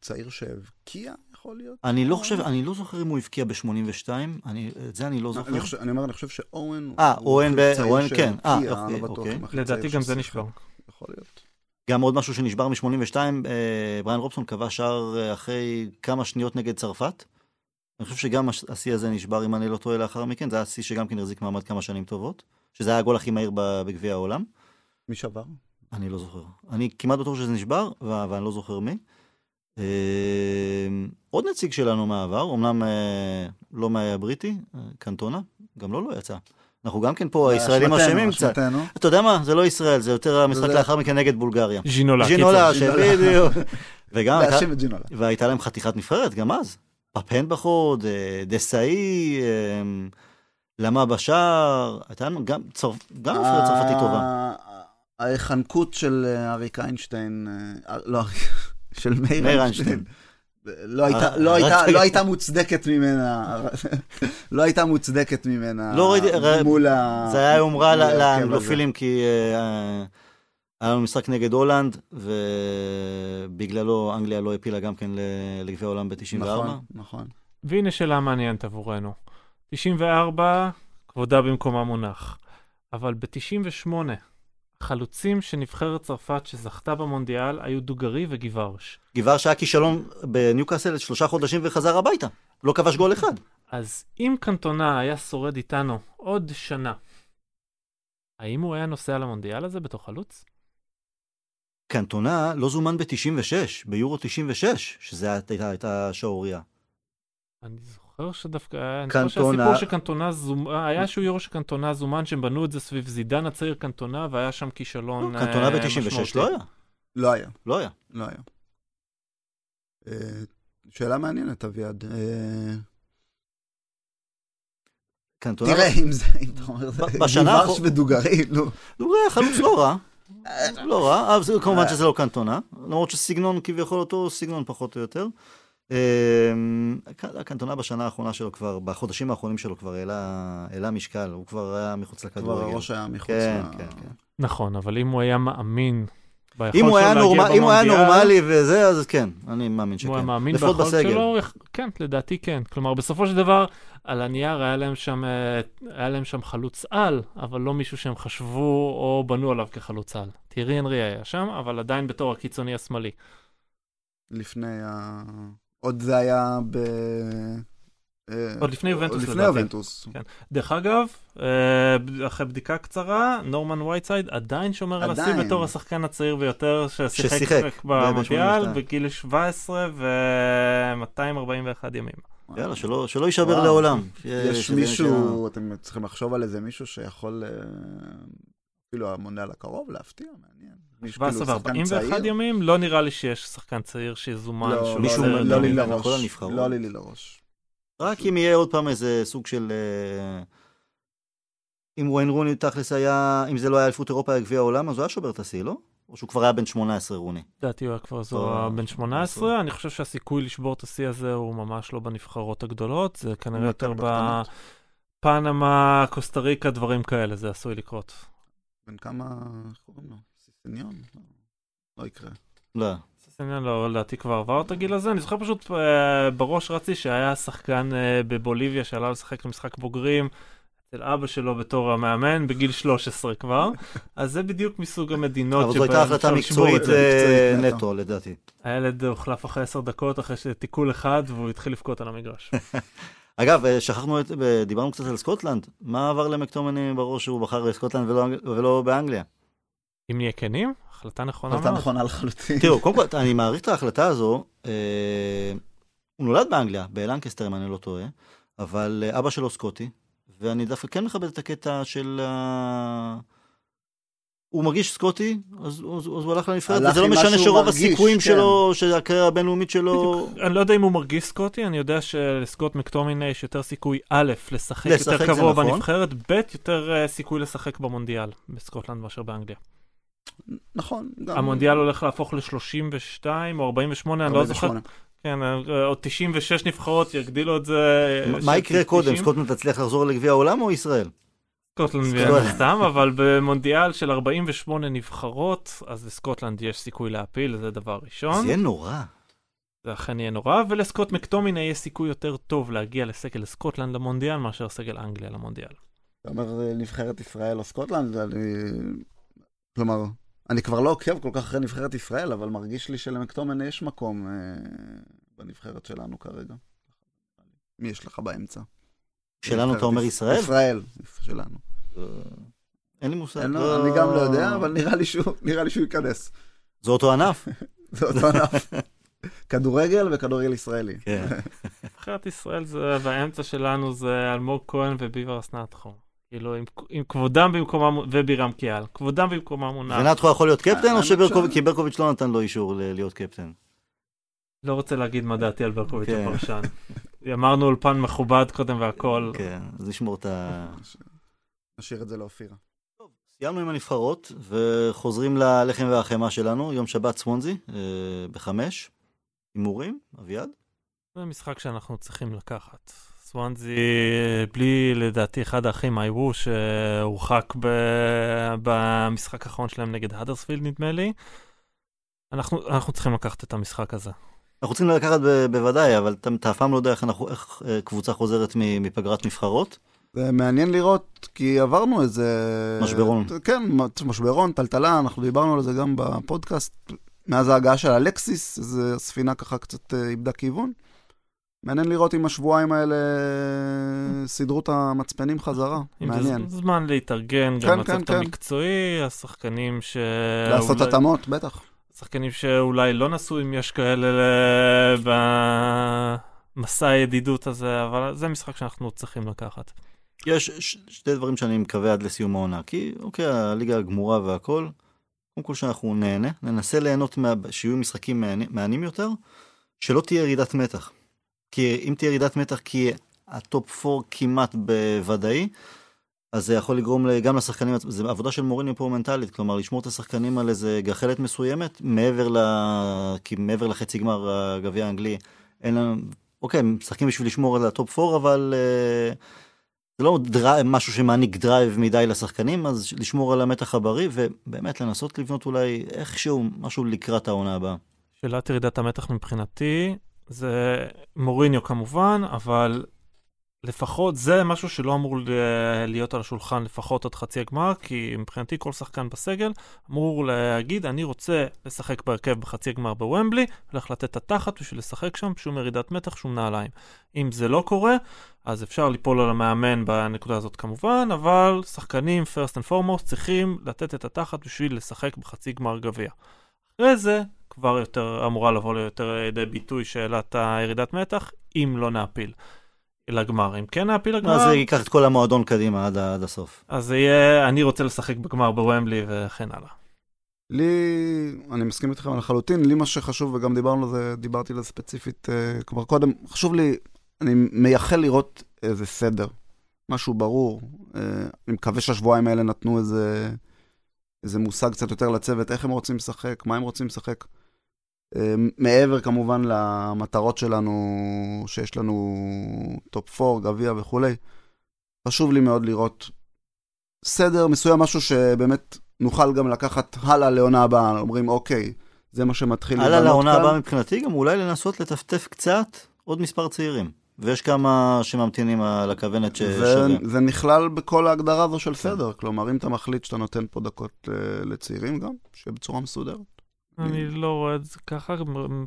צעיר שהבקיע, יכול להיות? אני לא חושב, אני לא זוכר אם הוא הבקיע ב-82, אני- את זה אני לא זוכר. אני, חושב, אני אומר, אני חושב שאורן... אה, הוא הכי צעיר כן. אה, שהבקיע, אוקיי, לא אוקיי. לדעתי גם זה. נשבר. יכול להיות. גם עוד משהו שנשבר מ-82, אה, בריאן רובסון כבש שער אה, אחרי כמה שניות נגד צרפת. אני חושב שגם הש- השיא הזה נשבר, אם אני לא טועה, לאחר מכן. זה היה שיא שגם כן החזיק מעמד כמה שנים טובות. שזה היה הגול הכי מהיר בגביע העולם. מי שבר? אני לא זוכר. אני כמעט בטוח שזה נשבר, ואני לא זוכר מי. אה, עוד נציג שלנו מהעבר, אמנם אה, לא מהבריטי, אה, קנטונה, גם לא לא יצא. אנחנו גם כן פה, הישראלים אשמים קצת. אתה יודע מה? זה לא ישראל, זה יותר המשחק לאחר מכן נגד בולגריה. ז'ינולה. ז'ינולה. שבדיוק. וגם. והייתה להם חתיכת נבחרת גם אז. פפן בחוד, אה, דסאי, למה בשער, הייתה לנו צרפ- גם נבחרת צרפתית טובה. ההיחנקות של אה, אריק איינשטיין, אה, לא, של מאיר איינשטיין. לא הייתה- אה, לא. לא מוצדקת ממנה, לא הייתה מוצדקת ממנה לא ראיתי- מול ה... זה היה יומרה מול ההרכב לאנגלופילים כי אה, אה, היה לנו משחק נגד הולנד, ובגללו אנגליה לא העפילה גם כן ל- לגביע העולם הזה. ב-94. נכון, נכון. והנה שאלה מעניינת עבורנו. 94, כבודה במקומה מונח. אבל ב-98, החלוצים של נבחרת צרפת שזכתה במונדיאל היו דוגרי וגיוורש. גבער שהיה כישלון בניוקאסל שלושה חודשים וחזר הביתה. לא כבש גול אחד. אז אם קנטונה היה שורד איתנו עוד שנה, האם הוא היה נוסע למונדיאל הזה בתור חלוץ? קנטונה לא זומן ב-96, ביורו 96, שזה הייתה, הייתה שערורייה. אני זוכר שדווקא, אני זוכר קנטונה- שהסיפור שקנטונה זומן, היה איזשהו יורו שקנטונה זומן, שהם בנו את זה סביב זידן הצעיר קנטונה, והיה שם כישלון לא, קנטונה אה, ב-96 משמעותי. לא היה. לא היה, לא היה. לא היה. אה, שאלה מעניינת, אביעד. אה, קנטונה... תראה, אם זה, אם אתה אומר, זה האחרונה- ודוגרי, נו. הוא היה חלוץ לא רע. לא רע, כמובן שזה לא קנטונה, למרות שסגנון כביכול אותו סגנון פחות או יותר. אמ, ק- קנטונה בשנה האחרונה שלו כבר, בחודשים האחרונים שלו כבר העלה העלה משקל, הוא כבר היה מחוץ כבר לכדורגל. הראש היה מחוץ כן, ל... כן, כן. נכון, אבל אם הוא היה מאמין ביכולת אם שלו הוא היה להגיע נורמ- אם הוא היה נורמלי וזה, אז כן, אני מאמין שכן. הוא היה מאמין ביכולת. שלו, כן, לדעתי כן. כלומר, בסופו של דבר, על הנייר היה להם שם, אה, היה להם שם חלוץ על, אבל לא מישהו שהם חשבו או בנו עליו כחלוץ על. תירי אנרי היה שם, אבל עדיין בתור הקיצוני השמאלי. לפני ה... עוד זה היה ב... אה, עוד לפני יובנטוס, עוד לפני לדעתי. יובנטוס. דרך אגב, אה, אחרי בדיקה קצרה, נורמן וייטסייד עדיין שומר על השיא. בתור השחקן הצעיר ביותר ששיחק ששיחק במונדיאל בגיל 17 ו-241 ימים. יאללה, שלא שלא יישבר וואו. לעולם. יש מישהו, אתם צריכים לחשוב על איזה מישהו שיכול, אה, אפילו המונדיאל הקרוב, להפתיע, מעניין. מישהו כאילו 17 שחקן ו-41 צעיר. ימים, לא נראה לי שיש שחקן צעיר שיזומן. לא, שהוא מישהו לא, צעיר לא, לא לי. לראש. לא עלי לי לראש. רק אם יהיה עוד פעם איזה סוג של... אה, אם וויין רוני תכלס היה, אם זה לא היה אליפות אירופה היה גביע העולם, אז הוא היה שובר את השיא, לא? או שהוא כבר היה בן 18 רוני. לדעתי הוא היה כבר זו לא, בן 18, אני חושב שהסיכוי לשבור את השיא הזה הוא ממש לא בנבחרות הגדולות, זה כנראה יותר. בפנמה, קוסטה ריקה, דברים כאלה, זה עשוי לקרות. בן כמה, איך קוראים לו? סיסניון? לא, לא יקרה. לא. ססניאן לא, לדעתי כבר עבר את הגיל הזה, אני זוכר פשוט אה, בראש רצי שהיה שחקן אה, בבוליביה שעלה לשחק למשחק בוגרים. אצל אבא שלו בתור המאמן בגיל 13 כבר, אז זה בדיוק מסוג המדינות אבל זו הייתה החלטה מקצועית. אה, מקצועית נטו. נטו, לדעתי. הילד הוחלף אחרי 10 דקות אחרי תיקול אחד והוא התחיל לבכות על המגרש. אגב, שכחנו, דיברנו קצת על סקוטלנד. מה עבר למקטומיני בראש שהוא בחר בסקוטלנד ולא באנגליה? אם נהיה כנים, החלטה נכונה החלטה מאוד. נכונה לחלוטין. תראו, קודם כל, אני מעריך את ההחלטה הזו. אה, הוא נולד באנגליה, בלנקסטר, אם אני לא טועה, אבל אה, אבא שלו סקוטי, ואני דווקא כן מכבד את הקטע של... הוא מרגיש סקוטי, אז הוא אז הוא הלך לנבחרת, וזה לא משנה שרוב מרגיש, הסיכויים כן. שלו, של הקריירה הבינלאומית שלו... בדיוק. אני לא יודע אם הוא מרגיש סקוטי, אני יודע שלסקוט מקטומיני יש יותר סיכוי א', לשחק לשחק יותר קבוע נכון. בנבחרת, ב', יותר אה, סיכוי לשחק במונדיאל בסקוטלנד מאשר באנגליה. נכון. גם- המונדיאל הולך להפוך ל-32 או 48, אני לא זוכר 48. כן, אה, עוד 96 נבחרות יגדילו את זה. מה- מה יקרה קודם? סקוטלנד תצליח לחזור לגביע העולם או ישראל? סקוטלנד. מן הסתם, אבל במונדיאל של 48 נבחרות, אז לסקוטלנד יש סיכוי להפיל, זה דבר ראשון. זה יהיה נורא. זה אכן יהיה נורא, ולסקוט מקטומיני יהיה סיכוי יותר טוב להגיע לסגל סקוטלנד למונדיאל מאשר סגל אנגליה למונדיאל. אתה אומר אה, נבחרת ישראל או סקוטלנד, אני... כלומר, אני כבר לא עוקב כל כך אחרי נבחרת ישראל, אבל מרגיש לי שלמקטומיני יש מקום אה, בנבחרת שלנו כרגע. מי יש לך באמצע? שלנו אתה אומר ישראל? ישראל, שלנו. אה, אין לי מושג. אין לו- לא- אני גם לא יודע, אבל נראה לי שהוא נראה לי שהוא ייכנס. זה אותו ענף? זה אותו ענף. כדורגל וכדורגל ישראלי. כן. נבחרת ישראל זה, והאמצע שלנו זה אלמוג כהן וביבר אסנתחו. כאילו, עם, עם כבודם במקומם, ובירם קיאל, כבודם במקומם מונח. ונתחו יכול להיות קפטן, או שברקוביץ', לא נתן לו אישור ל- להיות קפטן. לא רוצה להגיד מה דעתי על ברקוביץ' כן. הפרשן. אמרנו אולפן מכובד קודם והכל. כן, אז נשמור את ה... נשאיר את זה לאופירה. סיימנו עם הנבחרות, וחוזרים ללחם והחמאה שלנו, יום שבת סוונזי, אה, בחמש. הימורים, אביעד? זה משחק שאנחנו צריכים לקחת. סוואנזי, בלי לדעתי אחד האחים, איוו, שהורחק ב- במשחק האחרון שלהם נגד האדרספילד נדמה לי. אנחנו, אנחנו צריכים לקחת את המשחק הזה. אנחנו צריכים לקחת ב- בוודאי, אבל אתה, אתה אף פעם לא יודע איך, אנחנו, איך אה, קבוצה חוזרת מ- מפגרת נבחרות. זה מעניין לראות, כי עברנו איזה... משברון. כן, משברון, טלטלה, אנחנו דיברנו על זה גם בפודקאסט. מאז ההגעה של אלקסיס, איזו ספינה ככה קצת אה, איבדה כיוון. מעניין לראות אם השבועיים האלה סידרו את המצפנים חזרה. אם מעניין. זה זמן להתארגן, כן, גם כן, לצוות כן. המקצועי, השחקנים ש... לעשות אולי- התאמות, בטח. שחקנים שאולי לא נסעו אם יש כאלה במסע הידידות הזה, אבל זה משחק שאנחנו צריכים לקחת. יש ש- שתי דברים שאני מקווה עד לסיום העונה, כי אוקיי, הליגה הגמורה והכל, קודם כל שאנחנו נהנה, ננסה ליהנות, מה, שיהיו משחקים מעני- מהנים יותר, שלא תהיה ירידת מתח. כי אם תהיה ירידת מתח כי הטופ 4 כמעט בוודאי, אז זה יכול לגרום גם לשחקנים, זה עבודה של מוריניו פה מנטלית, כלומר לשמור את השחקנים על איזה גחלת מסוימת, מעבר, ל... כי מעבר לחצי גמר הגביע האנגלי, אין לנו, אוקיי, משחקים בשביל לשמור על ה top 4, אבל אה, זה לא drive, משהו שמעניק drive מדי לשחקנים, אז לשמור על המתח הבריא, ובאמת לנסות לבנות אולי איכשהו משהו לקראת העונה הבאה. שאלת ירידת המתח מבחינתי, זה מוריניו כמובן, אבל לפחות זה משהו שלא אמור להיות על השולחן לפחות עד חצי הגמר, כי מבחינתי כל שחקן בסגל אמור להגיד, אני רוצה לשחק בהרכב בחצי הגמר בוומבלי, הולך לתת את התחת בשביל לשחק שם, שום ירידת מתח, שום נעליים. אם זה לא קורה, אז אפשר ליפול על המאמן בנקודה הזאת כמובן, אבל שחקנים, first and foremost, צריכים לתת את התחת בשביל לשחק בחצי גמר גביע. אחרי זה, כבר יותר אמורה לבוא ליותר לידי ביטוי שאלת הירידת מתח, אם לא נעפיל לגמר. אם כן נעפיל לגמר, אז זה ייקח את כל המועדון קדימה עד, עד הסוף. אז זה יהיה, אני רוצה לשחק בגמר בוומבלי וכן הלאה. לי, אני מסכים איתכם לחלוטין, לי מה שחשוב, וגם דיברנו על זה, דיברתי על זה ספציפית uh, כבר קודם, חשוב לי, אני מייחל לראות איזה סדר, משהו ברור. Uh, אני מקווה שהשבועיים האלה נתנו איזה, איזה מושג קצת יותר לצוות, איך הם רוצים לשחק, מה הם רוצים לשחק. אה, מעבר כמובן למטרות שלנו, שיש לנו top 4, גביע וכולי, חשוב לי מאוד לראות סדר מסוים, משהו שבאמת נוכל גם לקחת הלאה לעונה הבאה, אומרים אוקיי, זה מה שמתחיל הלאה לעונה. הבאה מבחינתי גם אולי לנסות לטפטף קצת עוד מספר צעירים. ויש כמה שממתינים על הכוונת ש- זה. זה נכלל בכל ההגדרה הזו של סדר, כלומר, אם אתה מחליט שאתה נותן פה דקות אה, לצעירים גם, שיהיה בצורה מסודרת. אני לא רואה את זה ככה,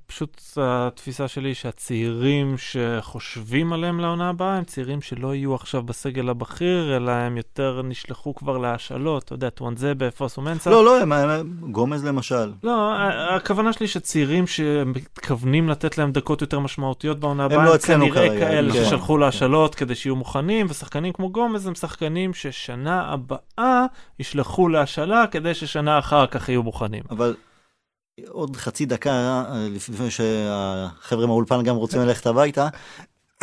פשוט התפיסה שלי היא שהצעירים שחושבים עליהם לעונה הבאה הם צעירים שלא יהיו עכשיו בסגל הבכיר, אלא הם יותר נשלחו כבר להשאלות, אתה יודע, טואנזבה, פוסו מנסה. לא, לא, הם- הם- גומז למשל. לא, הכוונה שלי שצעירים שמתכוונים לתת להם דקות יותר משמעותיות בעונה הבאה, לא אצלנו כנראה כרגע, כאלה כן. ששלחו להשאלות כדי שיהיו מוכנים, ושחקנים כמו גומז הם שחקנים ששנה הבאה ישלחו להשאלה כדי ששנה אחר כך יהיו מוכנים. אבל עוד חצי דקה, אה, לפני שהחבר'ה מהאולפן גם רוצים ללכת הביתה,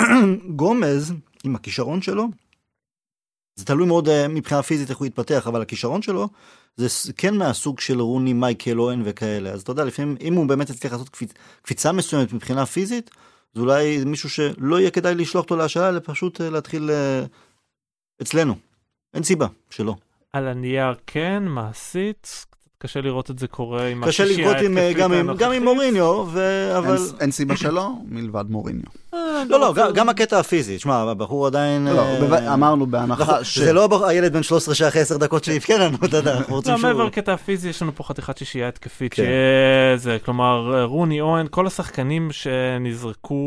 גומז, עם הכישרון שלו, זה תלוי מאוד אה, מבחינה פיזית איך הוא יתפתח, אבל הכישרון שלו, זה כן מהסוג של רוני, מייקל אוהן וכאלה. אז אתה יודע, לפעמים, אם הוא באמת יצליח לעשות קפיצ... קפיצה מסוימת מבחינה פיזית, זה אולי מישהו שלא יהיה כדאי לשלוח אותו להשאלה, אלא פשוט אה, להתחיל אצלנו. אין סיבה שלא. על הנייר כן, מעשית, קשה לראות את זה קורה עם קשה השישייה אה, ההתקפית גם עם. מוריניו. אבל... אין, אין סיבה שלא, מלבד מוריניו. אה, לא, לא, רוצה- גם- הקטע הפיזי, שמע, הבחור עדיין... לא, אה, אמרנו בהנחה נכון, ש... זה לא הילד בן 13 שאחרי 10 דקות שיבכה לנו, אתה יודע, אנחנו רוצים לא, שהוא... מעבר לקטע הפיזי, יש לנו פה חתיכת שישייה התקפית, כן. שזה, כלומר, רוני, אוהן, כל השחקנים שנזרקו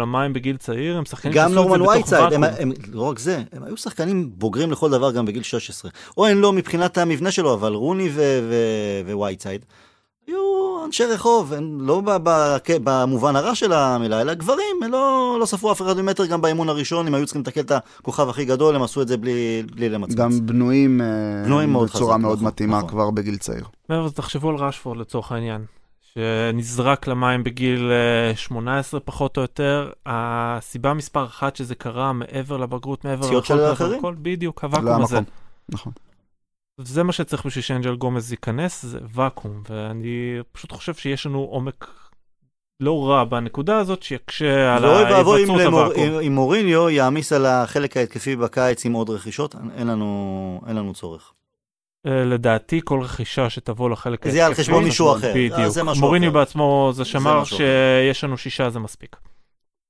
למים בגיל צעיר, הם שחקנים גם שעשו את זה נורמן בתוך. הם, לא רק זה, הם היו שחקנים בוגרים לכל דבר גם בגיל 16. אוון לא מבחינת המבנה שלו, אבל רוני ו- ו- ווייטסייד היו אנשי רחוב, הם לא במובן הרע של המילה, אלא גברים, הם לא, לא ספרו אף אחד ממטר גם באימון הראשון, אם היו צריכים לתקל את הכוכב הכי גדול, הם עשו את זה בלי, בלי למצמץ. גם בנויים, אה, בנויים מאוד בצורה חזק, מאוד נכון, מתאימה נכון. כבר בגיל צעיר. מעבר לזה, תחשבו על רשפורד לצורך העניין, שנזרק למים בגיל אה, 18 פחות או יותר, הסיבה מספר אחת שזה קרה מעבר לבגרות, מעבר. לכל, בדיוק, לא הוואקום היה הזה. נכון. זה מה שצריך בשביל שאנג'ל גומז ייכנס, זה ואקום, ואני פשוט חושב שיש לנו עומק לא רע בנקודה הזאת, שיקשה על ואוי ואבוי אם, ההיווצרות למור, הוואקום. אם, אם מוריניו יעמיס על החלק ההתקפי בקיץ עם עוד רכישות, אין לנו, אין לנו צורך. אה, לדעתי כל רכישה שתבוא לחלק זה יהיה על ההתקפי- חשבון מישהו אחר. אה, בדיוק. זה משהו מוריניו אחר. בעצמו זה שמר אחר. שיש לנו שישה זה מספיק.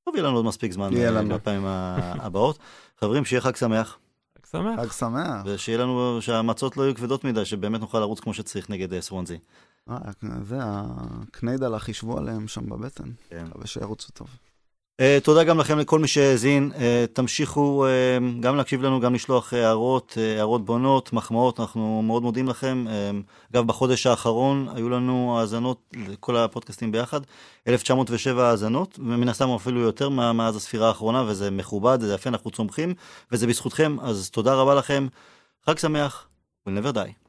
טוב, יהיה לנו עוד מספיק זמן יהיה אה, לנו. בפעמים הבאות. חברים, שיהיה חג שמח, שמח. חג שמח. ושיהיה לנו, שהמצות לא יהיו כבדות מדי, שבאמת נוכל לרוץ כמו שצריך נגד אה, סוונזי. אה, זה, הקניידלה חישבו עליהם שם בבטן. כן. מקווה שירוצו טוב. Uh, תודה גם לכם, לכל מי שהאזין. Uh, תמשיכו uh, גם להקשיב לנו, גם לשלוח הערות, uh, הערות בונות, מחמאות, אנחנו מאוד מודים לכם. Uh, אגב, בחודש האחרון היו לנו האזנות לכל הפודקאסטים ביחד, 1907 האזנות, ומן הסתם אפילו יותר מאז הספירה האחרונה, וזה מכובד, זה יפה, אנחנו צומחים, וזה בזכותכם, אז תודה רבה לכם, חג שמח, never die.